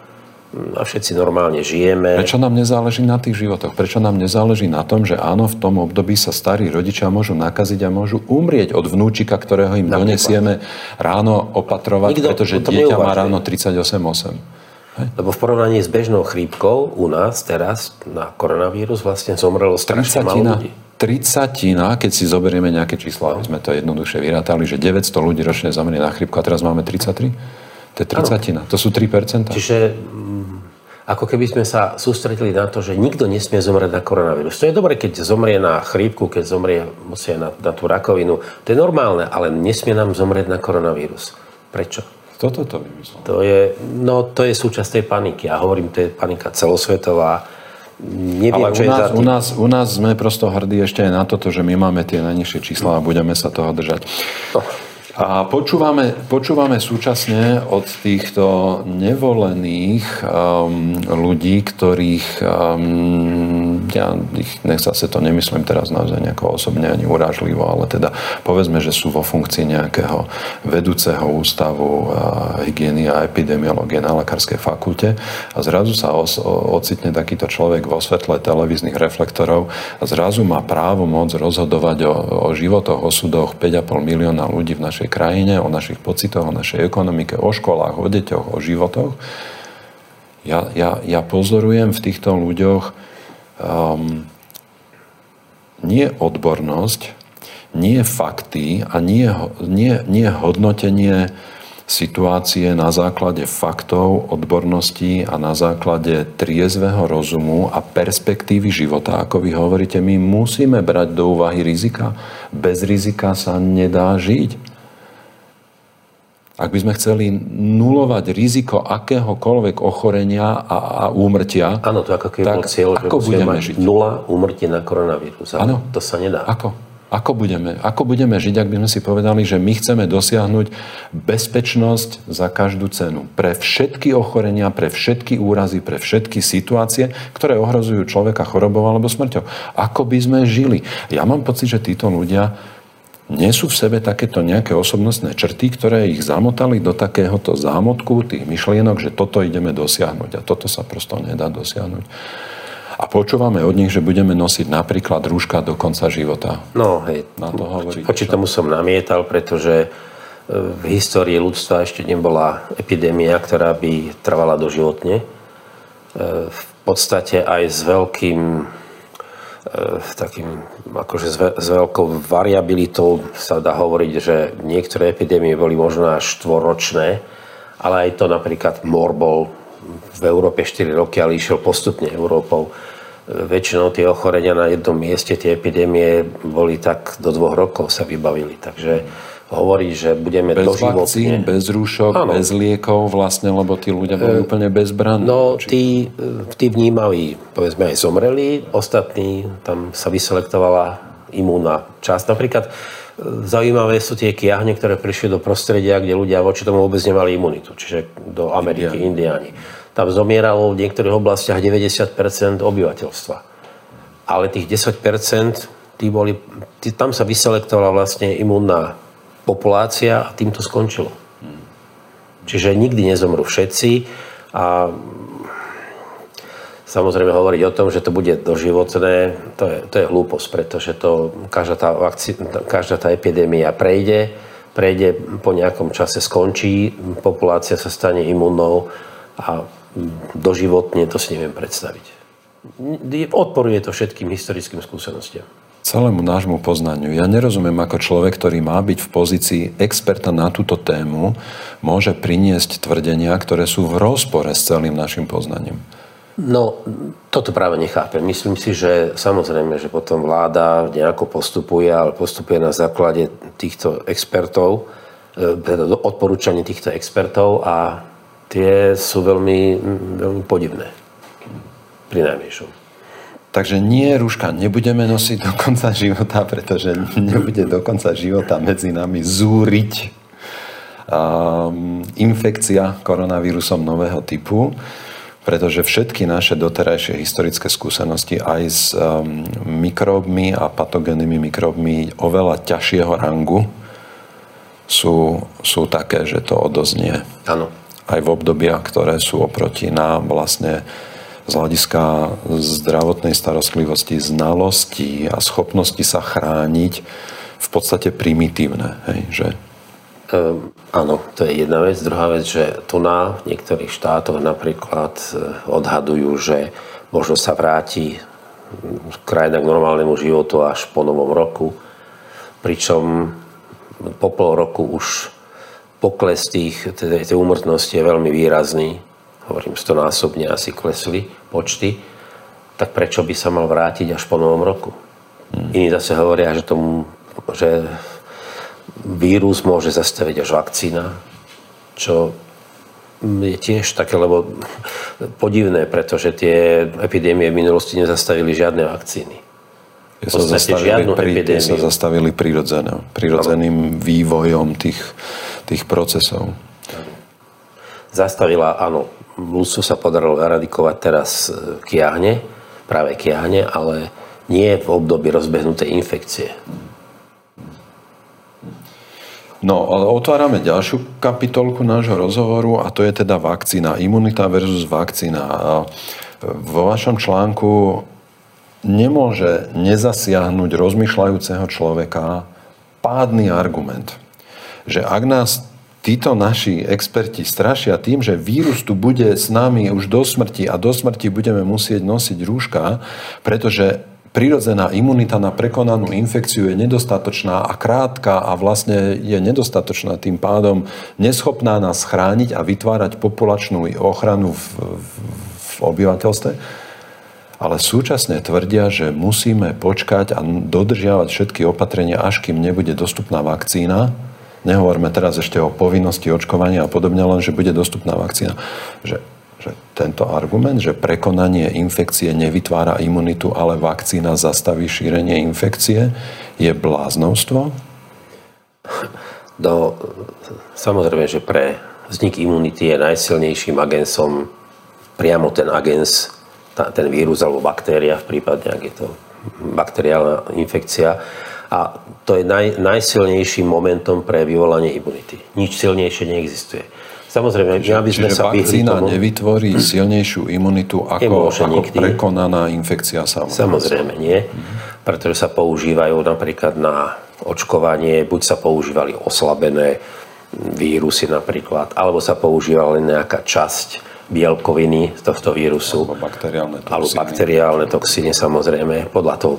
a všetci normálne žijeme. Prečo nám nezáleží na tých životoch? Prečo nám nezáleží na tom, že áno, v tom období sa starí rodičia môžu nakaziť a môžu umrieť od vnúčika, ktorého im Napríklad. donesieme ráno opatrovať, Nikto pretože dieťa má ráno 38,8. Lebo v porovnaní s bežnou chrípkou u nás teraz na koronavírus vlastne zomrelo strašne málo ľudí. Tricatina, keď si zoberieme nejaké čísla, aby sme to jednoduše vyrátali, že 900 ľudí ročne zomrie na chrípku a teraz máme 33? To je tricatina, to sú 3%. Čiže ako keby sme sa sústredili na to, že nikto nesmie zomrieť na koronavírus. To je dobre, keď zomrie na chrípku, keď zomrie na, na tú rakovinu. To je normálne, ale nesmie nám zomrieť na koronavírus. Prečo? Kto to vymyslel? To je, no, to je súčasť tej paniky. Ja hovorím, to je panika celosvetová. Neviem, Ale u, nás, u, nás, u nás sme prosto hrdí ešte aj na toto, že my máme tie najnižšie čísla a budeme sa toho držať. No. A počúvame, počúvame súčasne od týchto nevolených um, ľudí, ktorých, um, ja ich, nech zase to nemyslím teraz naozaj nejako osobne ani urážlivo, ale teda povedzme, že sú vo funkcii nejakého vedúceho ústavu hygieny a epidemiológie na lekárskej fakulte a zrazu sa os, o, ocitne takýto človek vo svetle televíznych reflektorov a zrazu má právo môcť rozhodovať o, o životoch, osudoch 5,5 milióna ľudí v našej krajine, o našich pocitoch, o našej ekonomike, o školách, o deťoch, o životoch. Ja, ja, ja pozorujem v týchto ľuďoch um, nie odbornosť, nie fakty a nie, nie, nie hodnotenie situácie na základe faktov, odborností a na základe triezvého rozumu a perspektívy života. Ako vy hovoríte, my musíme brať do úvahy rizika. Bez rizika sa nedá žiť. Ak by sme chceli nulovať riziko akéhokoľvek ochorenia a, a úmrtia, Áno, to ako keby bol cieľ, že budeme mať žiť? nula úmrtia na koronavírus. Áno, to sa nedá. Ako? Ako budeme, ako budeme žiť, ak by sme si povedali, že my chceme dosiahnuť bezpečnosť za každú cenu. Pre všetky ochorenia, pre všetky úrazy, pre všetky situácie, ktoré ohrozujú človeka chorobou alebo smrťou. Ako by sme žili? Ja mám pocit, že títo ľudia nie sú v sebe takéto nejaké osobnostné črty, ktoré ich zamotali do takéhoto zámotku tých myšlienok, že toto ideme dosiahnuť a toto sa prosto nedá dosiahnuť. A počúvame od nich, že budeme nosiť napríklad rúška do konca života. No hej, Na to hovorí, voči tomu som namietal, pretože e, v histórii ľudstva ešte nebola epidémia, ktorá by trvala doživotne. E, v podstate aj s veľkým takým, akože s veľkou variabilitou sa dá hovoriť, že niektoré epidémie boli možno až štvoročné, ale aj to napríklad mor bol v Európe 4 roky, ale išiel postupne Európou. E, väčšinou tie ochorenia na jednom mieste, tie epidémie boli tak do dvoch rokov sa vybavili. Takže hovorí, že budeme bez doživotne... vakcín, bez rúšok, ano. bez liekov vlastne, lebo tí ľudia boli e, úplne bezbranní. No, tí, tí vnímali, povedzme aj zomreli, ostatní, tam sa vyselektovala imúnna časť. Napríklad e, zaujímavé sú tie kiahne, ktoré prišli do prostredia, kde ľudia voči tomu vôbec nemali imunitu, čiže do Ameriky, Indiáni. Tam zomieralo v niektorých oblastiach 90% obyvateľstva. Ale tých 10% tí boli, tí, tam sa vyselektovala vlastne imunná populácia a tým to skončilo. Čiže nikdy nezomrú všetci a samozrejme hovoriť o tom, že to bude doživotné, to je, to je hlúposť, pretože to, každá, tá vakci, každá tá epidémia prejde, prejde po nejakom čase skončí, populácia sa stane imunnou a doživotne, to si neviem predstaviť. Odporuje to všetkým historickým skúsenostiam celému nášmu poznaniu. Ja nerozumiem, ako človek, ktorý má byť v pozícii experta na túto tému, môže priniesť tvrdenia, ktoré sú v rozpore s celým našim poznaním. No, toto práve nechápem. Myslím si, že samozrejme, že potom vláda nejako postupuje, ale postupuje na základe týchto expertov, e, teda odporúčaní týchto expertov a tie sú veľmi, veľmi podivné. Pri najmenšom. Takže nie, rúška nebudeme nosiť do konca života, pretože nebude do konca života medzi nami zúriť um, infekcia koronavírusom nového typu, pretože všetky naše doterajšie historické skúsenosti aj s um, mikróbmi a patogénnymi mikróbmi oveľa ťažšieho rangu sú, sú také, že to odoznie. Áno. Aj v obdobiach, ktoré sú oproti nám vlastne z hľadiska zdravotnej starostlivosti, znalosti a schopnosti sa chrániť v podstate primitívne. Hej, že? Um, áno, to je jedna vec. Druhá vec, že tu na niektorých štátoch napríklad e, odhadujú, že možno sa vráti krajina k normálnemu životu až po novom roku, pričom po pol roku už pokles tých, teda tej úmrtnosti je veľmi výrazný hovorím, stonásobne asi klesli počty, tak prečo by sa mal vrátiť až po novom roku? Hmm. Iní zase hovoria, že, tomu, že vírus môže zastaviť až vakcína, čo je tiež také, lebo podivné, pretože tie epidémie v minulosti nezastavili žiadne vakcíny. Je sa, zastavili, pri, sa zastavili prirodzeným vývojom tých, tých procesov. Zastavila, áno, ľudstvu sa podarilo eradikovať teraz e, kiahne, práve kiahne, ale nie v období rozbehnutej infekcie. No, ale otvárame ďalšiu kapitolku nášho rozhovoru a to je teda vakcína. Imunita versus vakcína. A vo vašom článku nemôže nezasiahnuť rozmýšľajúceho človeka pádny argument, že ak nás títo naši experti strašia tým, že vírus tu bude s nami už do smrti a do smrti budeme musieť nosiť rúška, pretože prirodzená imunita na prekonanú infekciu je nedostatočná a krátka a vlastne je nedostatočná tým pádom neschopná nás chrániť a vytvárať populačnú ochranu v, v, v obyvateľstve. Ale súčasne tvrdia, že musíme počkať a dodržiavať všetky opatrenia, až kým nebude dostupná vakcína, Nehovorme teraz ešte o povinnosti očkovania a podobne, len že bude dostupná vakcína. Že, že tento argument, že prekonanie infekcie nevytvára imunitu, ale vakcína zastaví šírenie infekcie, je bláznovstvo? No, samozrejme, že pre vznik imunity je najsilnejším agensom priamo ten agens, ten vírus alebo baktéria, v prípade, ak je to bakteriálna infekcia. A to je naj, najsilnejším momentom pre vyvolanie imunity. Nič silnejšie neexistuje. Samozrejme, Čiže, aby sme sa vakcína tomu, nevytvorí silnejšiu imunitu ako, ako prekonaná infekcia samotná. Samozrejme nie, pretože sa používajú napríklad na očkovanie, buď sa používali oslabené vírusy napríklad, alebo sa používala len nejaká časť bielkoviny tohto vírusu. Alebo bakteriálne toxíny. Alebo bakteriálne toxíny, samozrejme, podľa toho,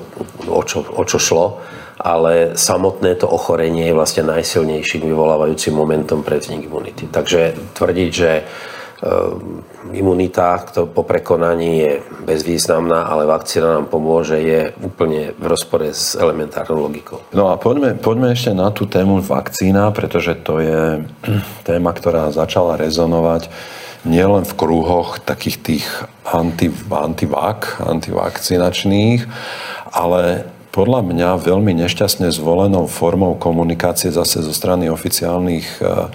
o čo, o čo šlo ale samotné to ochorenie je vlastne najsilnejším vyvolávajúcim momentom pre vznik imunity. Takže tvrdiť, že e, imunita to po prekonaní je bezvýznamná, ale vakcína nám pomôže, je úplne v rozpore s elementárnou logikou. No a poďme, poďme ešte na tú tému vakcína, pretože to je téma, ktorá začala rezonovať nielen v krúhoch takých tých anti, antivak, antivakcinačných, ale podľa mňa veľmi nešťastne zvolenou formou komunikácie zase zo strany oficiálnych e,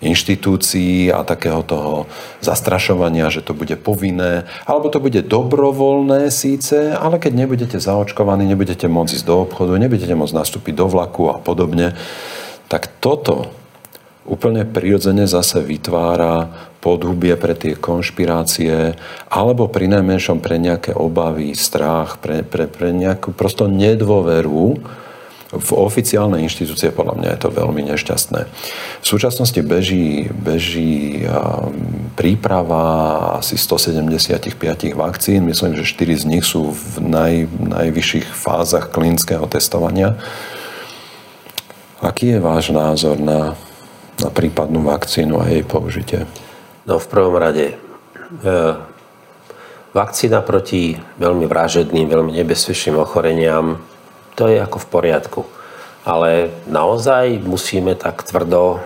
inštitúcií a takého toho zastrašovania, že to bude povinné, alebo to bude dobrovoľné síce, ale keď nebudete zaočkovaní, nebudete môcť ísť do obchodu, nebudete môcť nastúpiť do vlaku a podobne, tak toto úplne prirodzene zase vytvára podhubie pre tie konšpirácie alebo pri najmenšom pre nejaké obavy, strach, pre, pre, pre nejakú prosto nedôveru v oficiálnej inštitúcie podľa mňa je to veľmi nešťastné. V súčasnosti beží, beží príprava asi 175 vakcín. Myslím, že 4 z nich sú v naj, najvyšších fázach klinického testovania. Aký je váš názor na, na prípadnú vakcínu a jej použitie? No v prvom rade e, vakcína proti veľmi vražedným, veľmi nebezpečným ochoreniam to je ako v poriadku. Ale naozaj musíme tak tvrdo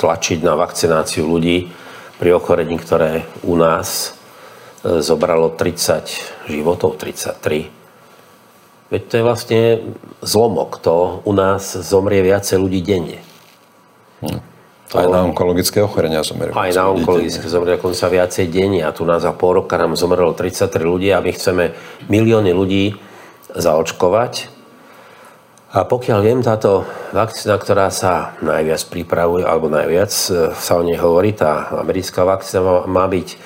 tlačiť na vakcináciu ľudí pri ochorení, ktoré u nás e, zobralo 30 životov, 33. Veď to je vlastne zlomok. To u nás zomrie viacej ľudí denne. Hm. To... Aj na onkologické ochorenia zomrie. Aj na onkologické zomrie dokonca viacej denne. A tu nás za pol roka nám zomrelo 33 ľudí a my chceme milióny ľudí zaočkovať a pokiaľ viem, táto vakcína, ktorá sa najviac pripravuje, alebo najviac e, sa o nej hovorí, tá americká vakcína má, má byť e,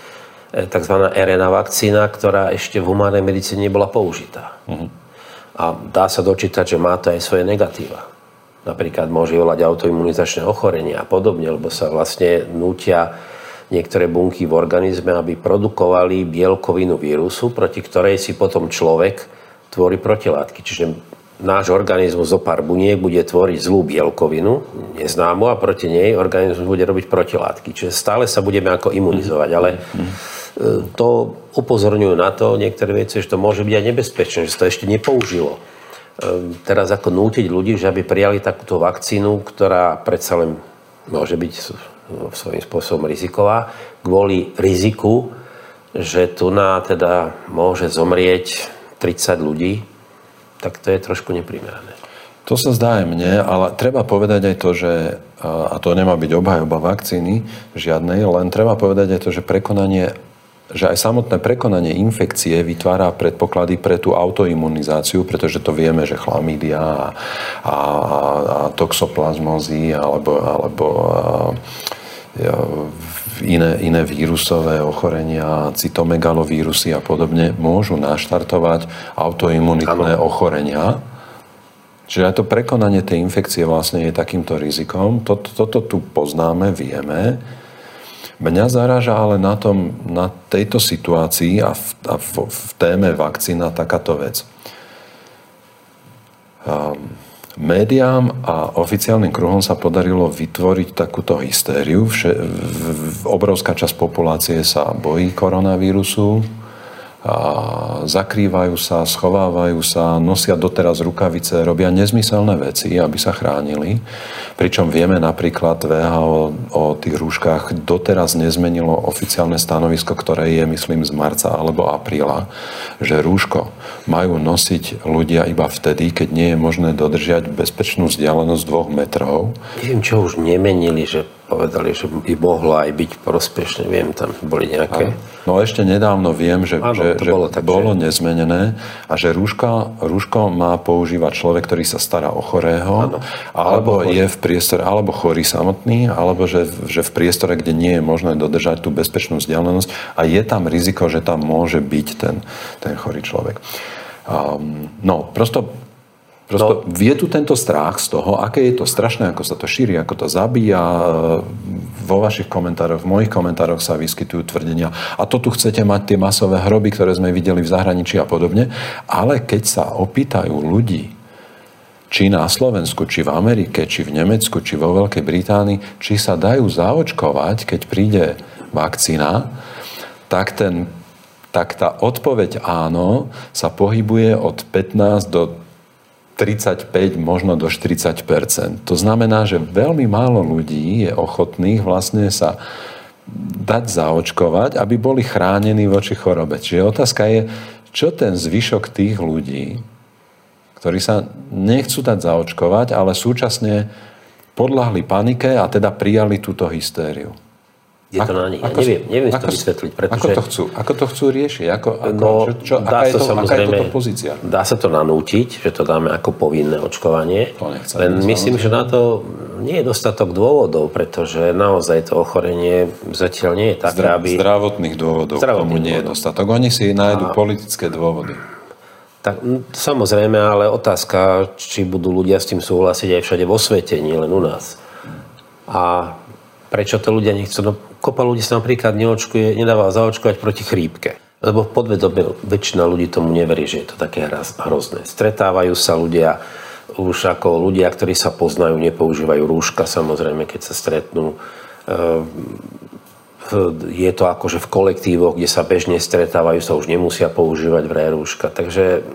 tzv. RNA vakcína, ktorá ešte v humánnej medicíne nebola použitá. Uh-huh. A dá sa dočítať, že má to aj svoje negatíva. Napríklad môže volať autoimunizačné ochorenie a podobne, lebo sa vlastne nútia niektoré bunky v organizme, aby produkovali bielkovinu vírusu, proti ktorej si potom človek tvorí protilátky. Čiže náš organizmus zo pár buniek bude tvoriť zlú bielkovinu, neznámu, a proti nej organizmus bude robiť protilátky. Čiže stále sa budeme ako imunizovať. Ale e, to upozorňujú na to niektoré veci, že to môže byť aj nebezpečné, že sa to ešte nepoužilo. E, teraz ako nútiť ľudí, že aby prijali takúto vakcínu, ktorá predsa len môže byť svojím spôsobom riziková, kvôli riziku, že tu na teda môže zomrieť 30 ľudí, tak to je trošku neprimerané. To sa zdá aj mne, ale treba povedať aj to, že, a to nemá byť obhajoba vakcíny žiadnej, len treba povedať aj to, že prekonanie že aj samotné prekonanie infekcie vytvára predpoklady pre tú autoimunizáciu, pretože to vieme, že chlamídia a, a, a toxoplazmozy alebo, alebo a, iné, iné vírusové ochorenia, cytomegalovírusy a podobne môžu naštartovať autoimunitné ano. ochorenia. Čiže aj to prekonanie tej infekcie vlastne je takýmto rizikom. Toto, toto tu poznáme, vieme. Mňa zaráža ale na, tom, na tejto situácii a v, a v, v téme vakcína takáto vec. Um, Médiám a oficiálnym kruhom sa podarilo vytvoriť takúto hystériu. Vše, v, v, obrovská časť populácie sa bojí koronavírusu, a zakrývajú sa, schovávajú sa, nosia doteraz rukavice, robia nezmyselné veci, aby sa chránili. Pričom vieme napríklad VHO o tých rúškach doteraz nezmenilo oficiálne stanovisko, ktoré je, myslím, z marca alebo apríla, že rúško majú nosiť ľudia iba vtedy, keď nie je možné dodržiať bezpečnú vzdialenosť dvoch metrov. Neviem, čo už nemenili, že povedali, že by mohlo aj byť prospešné. Viem, tam boli nejaké... No ešte nedávno viem, že, ano, že, že bolo, tak, bolo že... nezmenené a že rúška, rúško má používať človek, ktorý sa stará o chorého, ano. alebo, alebo je v priestore, alebo chorý samotný, alebo že, že v priestore, kde nie je možné dodržať tú bezpečnú vzdialenosť a je tam riziko, že tam môže byť ten, ten chorý človek. Um, no, prosto Prosto no. je tu tento strach z toho, aké je to strašné, ako sa to šíri, ako to zabíja. Vo vašich komentároch, v mojich komentároch sa vyskytujú tvrdenia. A to tu chcete mať tie masové hroby, ktoré sme videli v zahraničí a podobne. Ale keď sa opýtajú ľudí, či na Slovensku, či v Amerike, či v Nemecku, či vo Veľkej Británii, či sa dajú zaočkovať, keď príde vakcína, tak, ten, tak tá odpoveď áno sa pohybuje od 15 do 35, možno do 40% To znamená, že veľmi málo ľudí je ochotných vlastne sa dať zaočkovať, aby boli chránení voči chorobe. Čiže otázka je, čo ten zvyšok tých ľudí, ktorí sa nechcú dať zaočkovať, ale súčasne podľahli panike a teda prijali túto hystériu. Je to na nich. Ja neviem, neviem ako, to vysvetliť. Pretože, ako, to chcú, ako to chcú riešiť? Ako, ako, no, čo, čo, dá aká, to, je to, aká je pozícia? Dá sa to nanútiť, že to dáme ako povinné očkovanie. To nechcem, Len myslím, že na to nie je dostatok dôvodov, pretože naozaj to ochorenie zatiaľ nie je také, Zdra, aby... Zdravotných dôvodov zdravotných tomu nie je dostatok. Oni si nájdu a... politické dôvody. Tak, samozrejme, ale otázka, či budú ľudia s tým súhlasiť aj všade vo svete, nie len u nás. A prečo to ľudia nechcú? No, kopa ľudí sa napríklad neočkuje, nedáva zaočkovať proti chrípke. Lebo podvedome väčšina ľudí tomu neverí, že je to také hrozné. Stretávajú sa ľudia, už ako ľudia, ktorí sa poznajú, nepoužívajú rúška, samozrejme, keď sa stretnú. Ehm, je to akože v kolektívoch, kde sa bežne stretávajú, sa už nemusia používať vraj rúška. Takže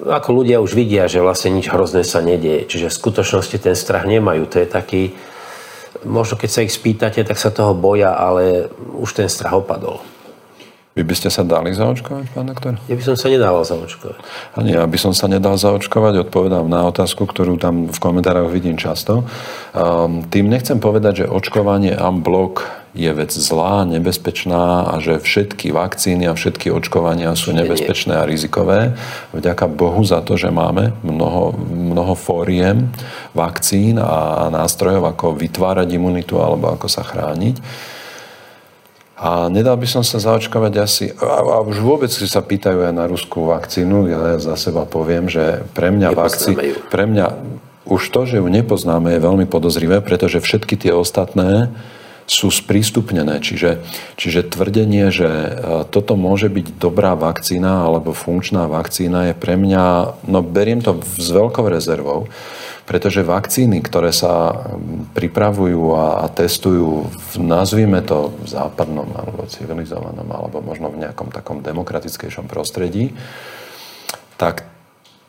ako ľudia už vidia, že vlastne nič hrozné sa nedieje. Čiže v skutočnosti ten strach nemajú. To je taký, možno keď sa ich spýtate, tak sa toho boja, ale už ten strach opadol. Vy by ste sa dali zaočkovať, pán doktor? Ja by som sa nedal zaočkovať. A nie, aby som sa nedal zaočkovať, odpovedám na otázku, ktorú tam v komentároch vidím často. Um, tým nechcem povedať, že očkovanie blok je vec zlá, nebezpečná a že všetky vakcíny a všetky očkovania sú nebezpečné a rizikové. Vďaka Bohu za to, že máme mnoho, mnoho fóriem vakcín a nástrojov, ako vytvárať imunitu alebo ako sa chrániť. A nedal by som sa zaočkovať asi, a, už vôbec si sa pýtajú aj na ruskú vakcínu, ja za seba poviem, že pre mňa vakcí, pre mňa už to, že ju nepoznáme, je veľmi podozrivé, pretože všetky tie ostatné sú sprístupnené. Čiže, čiže tvrdenie, že e, toto môže byť dobrá vakcína alebo funkčná vakcína je pre mňa, no beriem to s veľkou rezervou, pretože vakcíny, ktoré sa pripravujú a, a testujú, v, nazvime to v západnom alebo civilizovanom, alebo možno v nejakom takom demokratickejšom prostredí, tak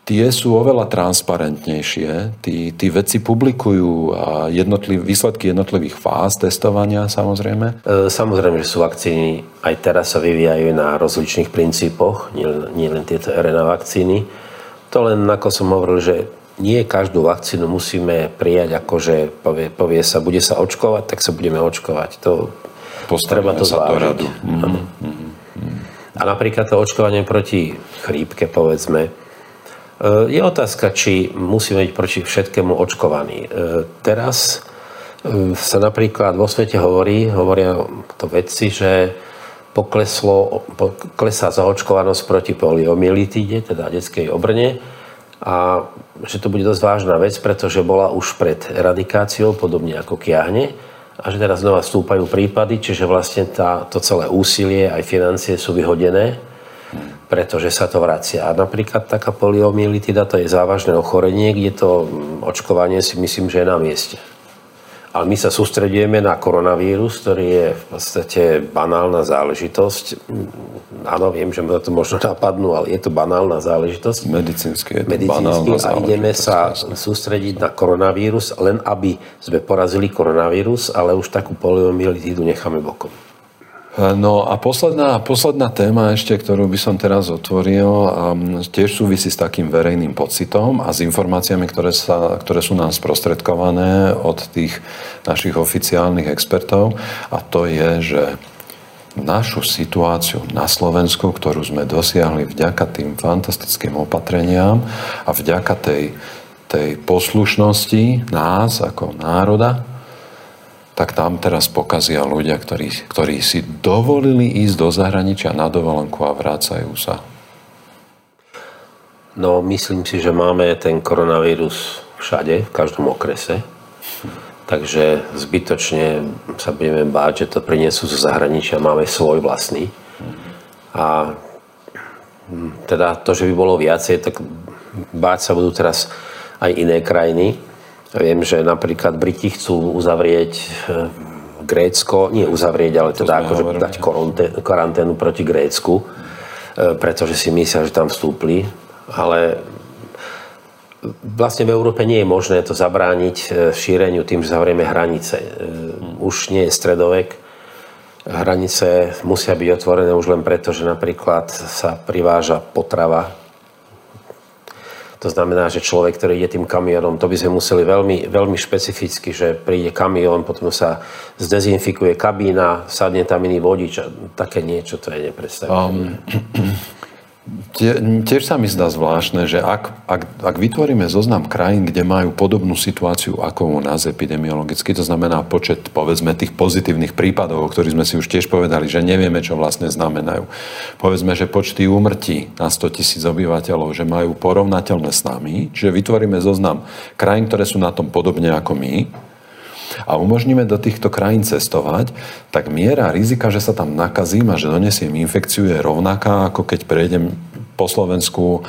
tie sú oveľa transparentnejšie. Tí, tí vedci publikujú jednotliv, výsledky jednotlivých fáz testovania, samozrejme. E, samozrejme, že sú vakcíny, aj teraz sa vyvíjajú na rozličných princípoch, nie, nie len tieto RNA vakcíny. To len, ako som hovoril, že nie každú vakcínu musíme prijať ako, že povie, povie sa, bude sa očkovať, tak sa budeme očkovať. To, Postavíme treba to sa zvážiť. radu. Mm-hmm. A napríklad to očkovanie proti chrípke, povedzme, je otázka, či musíme byť proti všetkému očkovaní. E, teraz e, sa napríklad vo svete hovorí, hovoria to vedci, že pokleslo, poklesá zaočkovanosť proti poliomyelitíde, teda detskej obrne, a že to bude dosť vážna vec, pretože bola už pred eradikáciou, podobne ako kiahne, a že teraz znova stúpajú prípady, čiže vlastne tá, to celé úsilie aj financie sú vyhodené, pretože sa to vracia. A napríklad taká poliomyelitida to je závažné ochorenie, kde to očkovanie si myslím, že je na mieste. Ale my sa sústredujeme na koronavírus, ktorý je v podstate banálna záležitosť. Áno, viem, že ma to možno napadnú, ale je to banálna záležitosť. Medicínsky je to Medicínsky a ideme sa jasne. sústrediť na koronavírus, len aby sme porazili koronavírus, ale už takú poliomyelitídu necháme bokom. No a posledná, posledná téma ešte, ktorú by som teraz otvoril, um, tiež súvisí s takým verejným pocitom a s informáciami, ktoré, sa, ktoré sú nám sprostredkované od tých našich oficiálnych expertov. A to je, že našu situáciu na Slovensku, ktorú sme dosiahli vďaka tým fantastickým opatreniam a vďaka tej, tej poslušnosti nás ako národa, tak tam teraz pokazia ľudia, ktorí, ktorí si dovolili ísť do zahraničia na dovolenku a vrácajú sa. No, myslím si, že máme ten koronavírus všade, v každom okrese. Takže zbytočne sa budeme báť, že to prinesú zo zahraničia. Máme svoj vlastný. A teda to, že by bolo viacej, tak báť sa budú teraz aj iné krajiny. Viem, že napríklad Briti chcú uzavrieť eh, Grécko, nie uzavrieť, ale teda akože dať karanténu proti Grécku, eh, pretože si myslia, že tam vstúpli. Ale vlastne v Európe nie je možné to zabrániť eh, šíreniu tým, že zavrieme hranice. Už nie je stredovek. Hranice musia byť otvorené už len preto, že napríklad sa priváža potrava to znamená, že človek, ktorý ide tým kamionom, to by sme museli veľmi, veľmi špecificky, že príde kamión, potom sa zdezinfikuje kabína, sadne tam iný vodič a také niečo, to je nepredstaviteľné. Um, Tie, tiež sa mi zdá zvláštne, že ak, ak, ak vytvoríme zoznam krajín, kde majú podobnú situáciu ako u nás epidemiologicky, to znamená počet, povedzme, tých pozitívnych prípadov, o ktorých sme si už tiež povedali, že nevieme, čo vlastne znamenajú. Povedzme, že počty úmrtí na 100 tisíc obyvateľov, že majú porovnateľné s nami, čiže vytvoríme zoznam krajín, ktoré sú na tom podobne ako my, a umožníme do týchto krajín cestovať, tak miera rizika, že sa tam nakazím a že donesiem infekciu je rovnaká, ako keď prejdem po Slovensku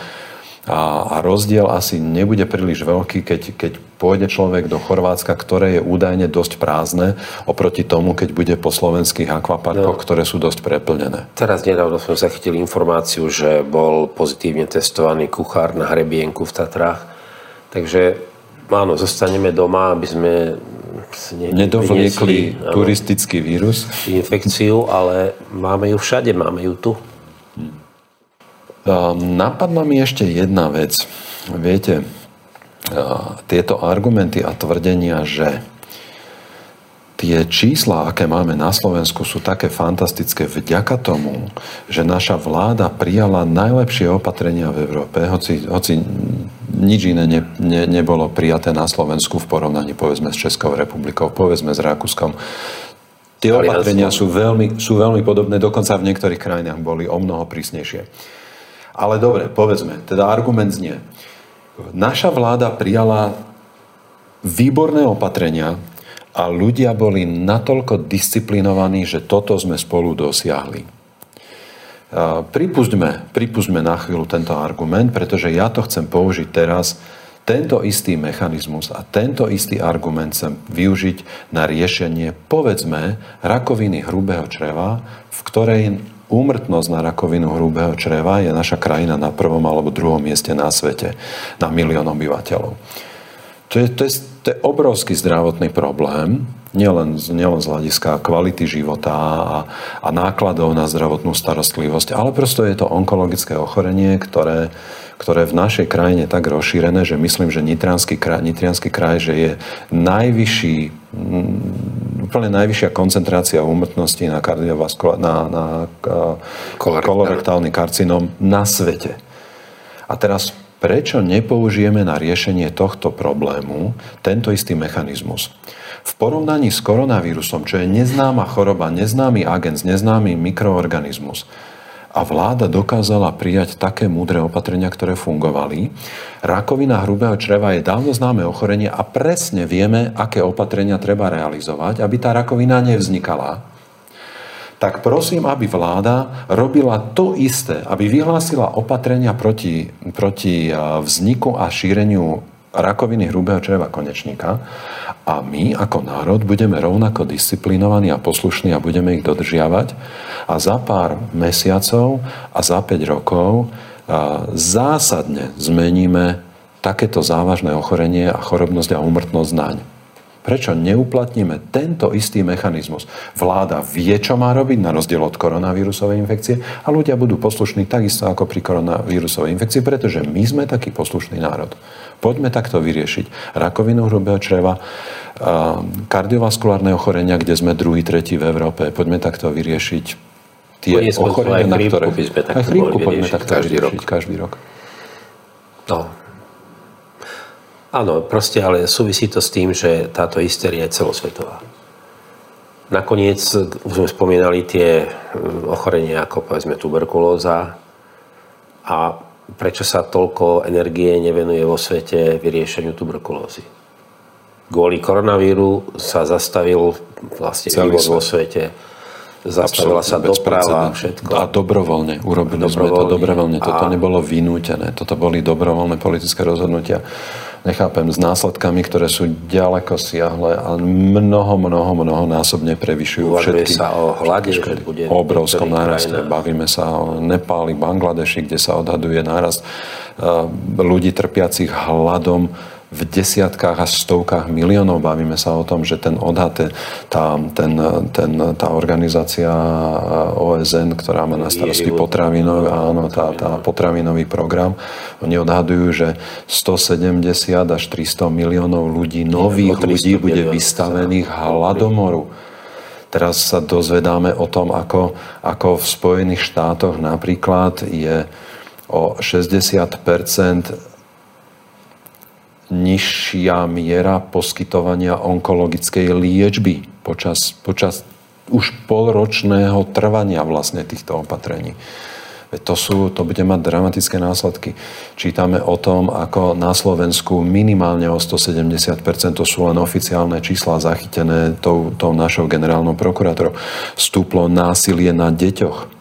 a, a rozdiel asi nebude príliš veľký, keď, keď pôjde človek do Chorvátska, ktoré je údajne dosť prázdne, oproti tomu, keď bude po slovenských akvaparkoch, no. ktoré sú dosť preplnené. Teraz nedávno sme zachytili informáciu, že bol pozitívne testovaný kuchár na hrebienku v Tatrách. Takže áno, zostaneme doma, aby sme ne, nedovliekli turistický vírus. Infekciu, ale máme ju všade, máme ju tu. Napadla mi ešte jedna vec. Viete, tieto argumenty a tvrdenia, že tie čísla, aké máme na Slovensku, sú také fantastické vďaka tomu, že naša vláda prijala najlepšie opatrenia v Európe, hoci, hoci nič iné ne, ne, nebolo prijaté na Slovensku v porovnaní povedzme s Českou republikou, povedzme s Rakúskom. Tie opatrenia sú veľmi, sú veľmi podobné, dokonca v niektorých krajinách boli o mnoho prísnejšie. Ale dobre, povedzme, teda argument znie. Naša vláda prijala výborné opatrenia a ľudia boli natoľko disciplinovaní, že toto sme spolu dosiahli. Pripustme, pripustme na chvíľu tento argument, pretože ja to chcem použiť teraz, tento istý mechanizmus a tento istý argument chcem využiť na riešenie, povedzme, rakoviny hrubého čreva, v ktorej úmrtnosť na rakovinu hrubého čreva je naša krajina na prvom alebo druhom mieste na svete na milión obyvateľov. To je, to je, to je obrovský zdravotný problém, nielen, nielen z hľadiska kvality života a, a nákladov na zdravotnú starostlivosť, ale prosto je to onkologické ochorenie, ktoré, ktoré v našej krajine tak rozšírené, že myslím, že Nitrianský kraj, Nitrianský kraj že je najvyšší úplne najvyššia koncentrácia úmrtnosti na, na, na kolorektálny karcinom na svete. A teraz prečo nepoužijeme na riešenie tohto problému tento istý mechanizmus? V porovnaní s koronavírusom, čo je neznáma choroba, neznámy agens, neznámy mikroorganizmus, a vláda dokázala prijať také múdre opatrenia, ktoré fungovali. Rakovina hrubého čreva je dávno známe ochorenie a presne vieme, aké opatrenia treba realizovať, aby tá rakovina nevznikala. Tak prosím, aby vláda robila to isté, aby vyhlásila opatrenia proti, proti vzniku a šíreniu rakoviny hrubého čreva konečníka a my ako národ budeme rovnako disciplinovaní a poslušní a budeme ich dodržiavať a za pár mesiacov a za 5 rokov zásadne zmeníme takéto závažné ochorenie a chorobnosť a úmrtnosť naň. Prečo neuplatníme tento istý mechanizmus? Vláda vie, čo má robiť, na rozdiel od koronavírusovej infekcie a ľudia budú poslušní takisto ako pri koronavírusovej infekcii, pretože my sme taký poslušný národ. Poďme takto vyriešiť rakovinu hrubého čreva, kardiovaskulárne ochorenia, kde sme druhý, tretí v Európe. Poďme takto vyriešiť tie ochorenia, na ktoré... Aj chrípku poďme takto každý rok. každý rok. No, Áno, proste, ale súvisí to s tým, že táto hysteria je celosvetová. Nakoniec, už sme spomínali tie hm, ochorenia ako povedzme tuberkulóza a prečo sa toľko energie nevenuje vo svete vyriešeniu tuberkulózy. Kvôli koronavíru sa zastavil vlastne Celý vo svete zastavila sa doprava, všetko. A dobrovoľne. Urobili dobrovoľne. sme to dobrovoľne. Toto a... nebolo vynútené. Toto boli dobrovoľné politické rozhodnutia nechápem, s následkami, ktoré sú ďaleko siahle a mnoho, mnoho, mnoho násobne prevyšujú Uvažuje všetky. sa o hlade, že bude obrovskom náraste. Bavíme sa o Nepáli, Bangladeši, kde sa odhaduje nárast eh, ľudí trpiacich hladom v desiatkách až stovkách miliónov. Bavíme sa o tom, že ten odhad, tá, ten, ten, tá organizácia OSN, ktorá má na starosti potravinov, áno, tá, tá potravinový program, oni odhadujú, že 170 až 300 miliónov ľudí, nových ľudí bude vystavených hladomoru. Teraz sa dozvedáme o tom, ako, ako v Spojených štátoch napríklad je o 60 nižšia miera poskytovania onkologickej liečby počas, počas už polročného trvania vlastne týchto opatrení. To, sú, to bude mať dramatické následky. Čítame o tom, ako na Slovensku minimálne o 170%, to sú len oficiálne čísla zachytené tou, tou našou generálnou prokurátorou, stúplo násilie na deťoch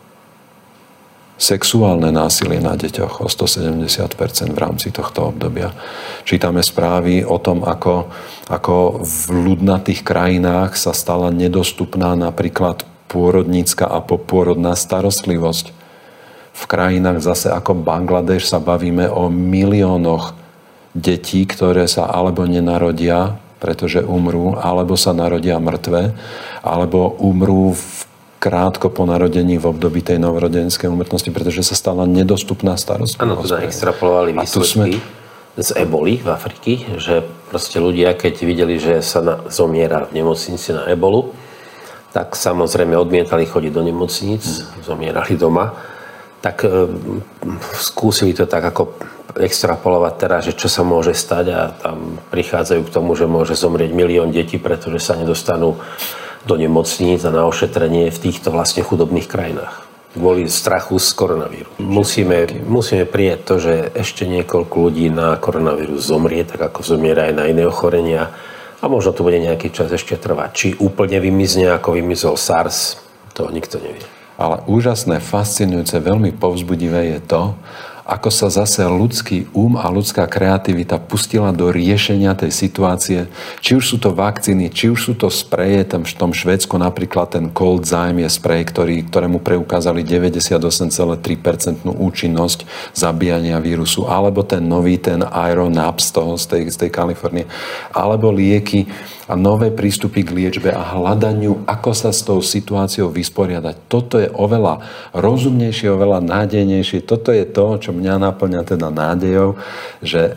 sexuálne násilie na deťoch o 170% v rámci tohto obdobia. Čítame správy o tom, ako, ako v ľudnatých krajinách sa stala nedostupná napríklad pôrodnícka a popôrodná starostlivosť. V krajinách zase ako Bangladeš sa bavíme o miliónoch detí, ktoré sa alebo nenarodia, pretože umrú, alebo sa narodia mŕtve, alebo umrú v krátko po narodení v období tej novorodenskej umrtnosti, pretože sa stala nedostupná starostlivosť. Áno, teda extrapolovali výsledky sme... z eboli v Afriky, že proste ľudia, keď videli, že sa na, zomiera v nemocnici na ebolu, tak samozrejme odmietali chodiť do nemocnic, mm. zomierali doma, tak e, skúsili to tak ako extrapolovať teraz, že čo sa môže stať a tam prichádzajú k tomu, že môže zomrieť milión detí, pretože sa nedostanú do nemocníc a na ošetrenie v týchto vlastne chudobných krajinách kvôli strachu z koronavíru. Musíme, musíme prijať to, že ešte niekoľko ľudí na koronavírus zomrie, tak ako zomiera aj na iné ochorenia a možno to bude nejaký čas ešte trvať. Či úplne vymizne, ako vymizol SARS, to nikto nevie. Ale úžasné, fascinujúce, veľmi povzbudivé je to, ako sa zase ľudský um a ľudská kreativita pustila do riešenia tej situácie. Či už sú to vakcíny, či už sú to spreje, tam v tom Švedsku napríklad ten Cold Zyme je sprej, ktorý, ktorému preukázali 98,3% účinnosť zabíjania vírusu, alebo ten nový, ten Aeronaps toho, z tej, z tej Kalifornie, alebo lieky, a nové prístupy k liečbe a hľadaniu, ako sa s tou situáciou vysporiadať. Toto je oveľa rozumnejšie, oveľa nádejnejšie. Toto je to, čo mňa naplňa teda nádejou, že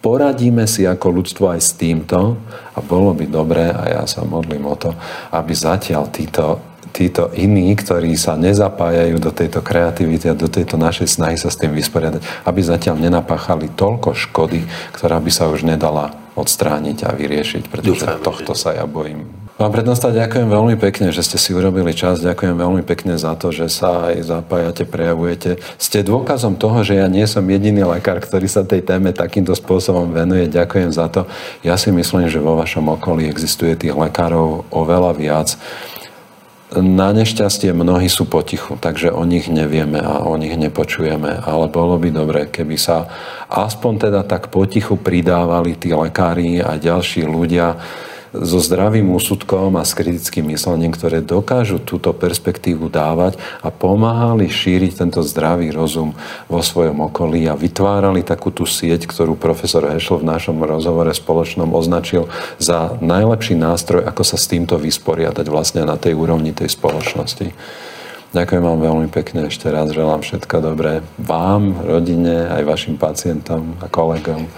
poradíme si ako ľudstvo aj s týmto a bolo by dobré, a ja sa modlím o to, aby zatiaľ títo, títo iní, ktorí sa nezapájajú do tejto kreativity a do tejto našej snahy sa s tým vysporiadať, aby zatiaľ nenapáchali toľko škody, ktorá by sa už nedala odstrániť a vyriešiť, pretože Dúfam, tohto že... sa ja bojím. Pán prednosta, ďakujem veľmi pekne, že ste si urobili čas. Ďakujem veľmi pekne za to, že sa aj zapájate, prejavujete. Ste dôkazom toho, že ja nie som jediný lekár, ktorý sa tej téme takýmto spôsobom venuje. Ďakujem za to. Ja si myslím, že vo vašom okolí existuje tých lekárov oveľa viac na nešťastie mnohí sú potichu, takže o nich nevieme a o nich nepočujeme, ale bolo by dobre, keby sa aspoň teda tak potichu pridávali tí lekári a ďalší ľudia, so zdravým úsudkom a s kritickým myslením, ktoré dokážu túto perspektívu dávať a pomáhali šíriť tento zdravý rozum vo svojom okolí a vytvárali takú tú sieť, ktorú profesor Hešl v našom rozhovore spoločnom označil za najlepší nástroj, ako sa s týmto vysporiadať vlastne na tej úrovni tej spoločnosti. Ďakujem vám veľmi pekne ešte raz, želám všetko dobré vám, rodine, aj vašim pacientom a kolegom.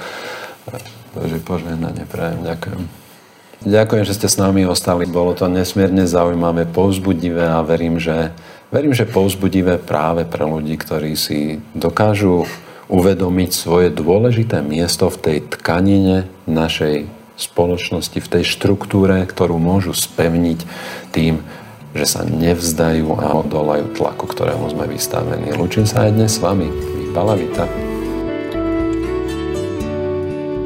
Bože požehnanie, prajem, ďakujem. Ďakujem, že ste s nami ostali. Bolo to nesmierne zaujímavé, povzbudivé a verím, že, verím, že povzbudivé práve pre ľudí, ktorí si dokážu uvedomiť svoje dôležité miesto v tej tkanine našej spoločnosti, v tej štruktúre, ktorú môžu spevniť tým, že sa nevzdajú a odolajú tlaku, ktorému sme vystavení. Lučím sa aj dnes s vami. Vypala Vita.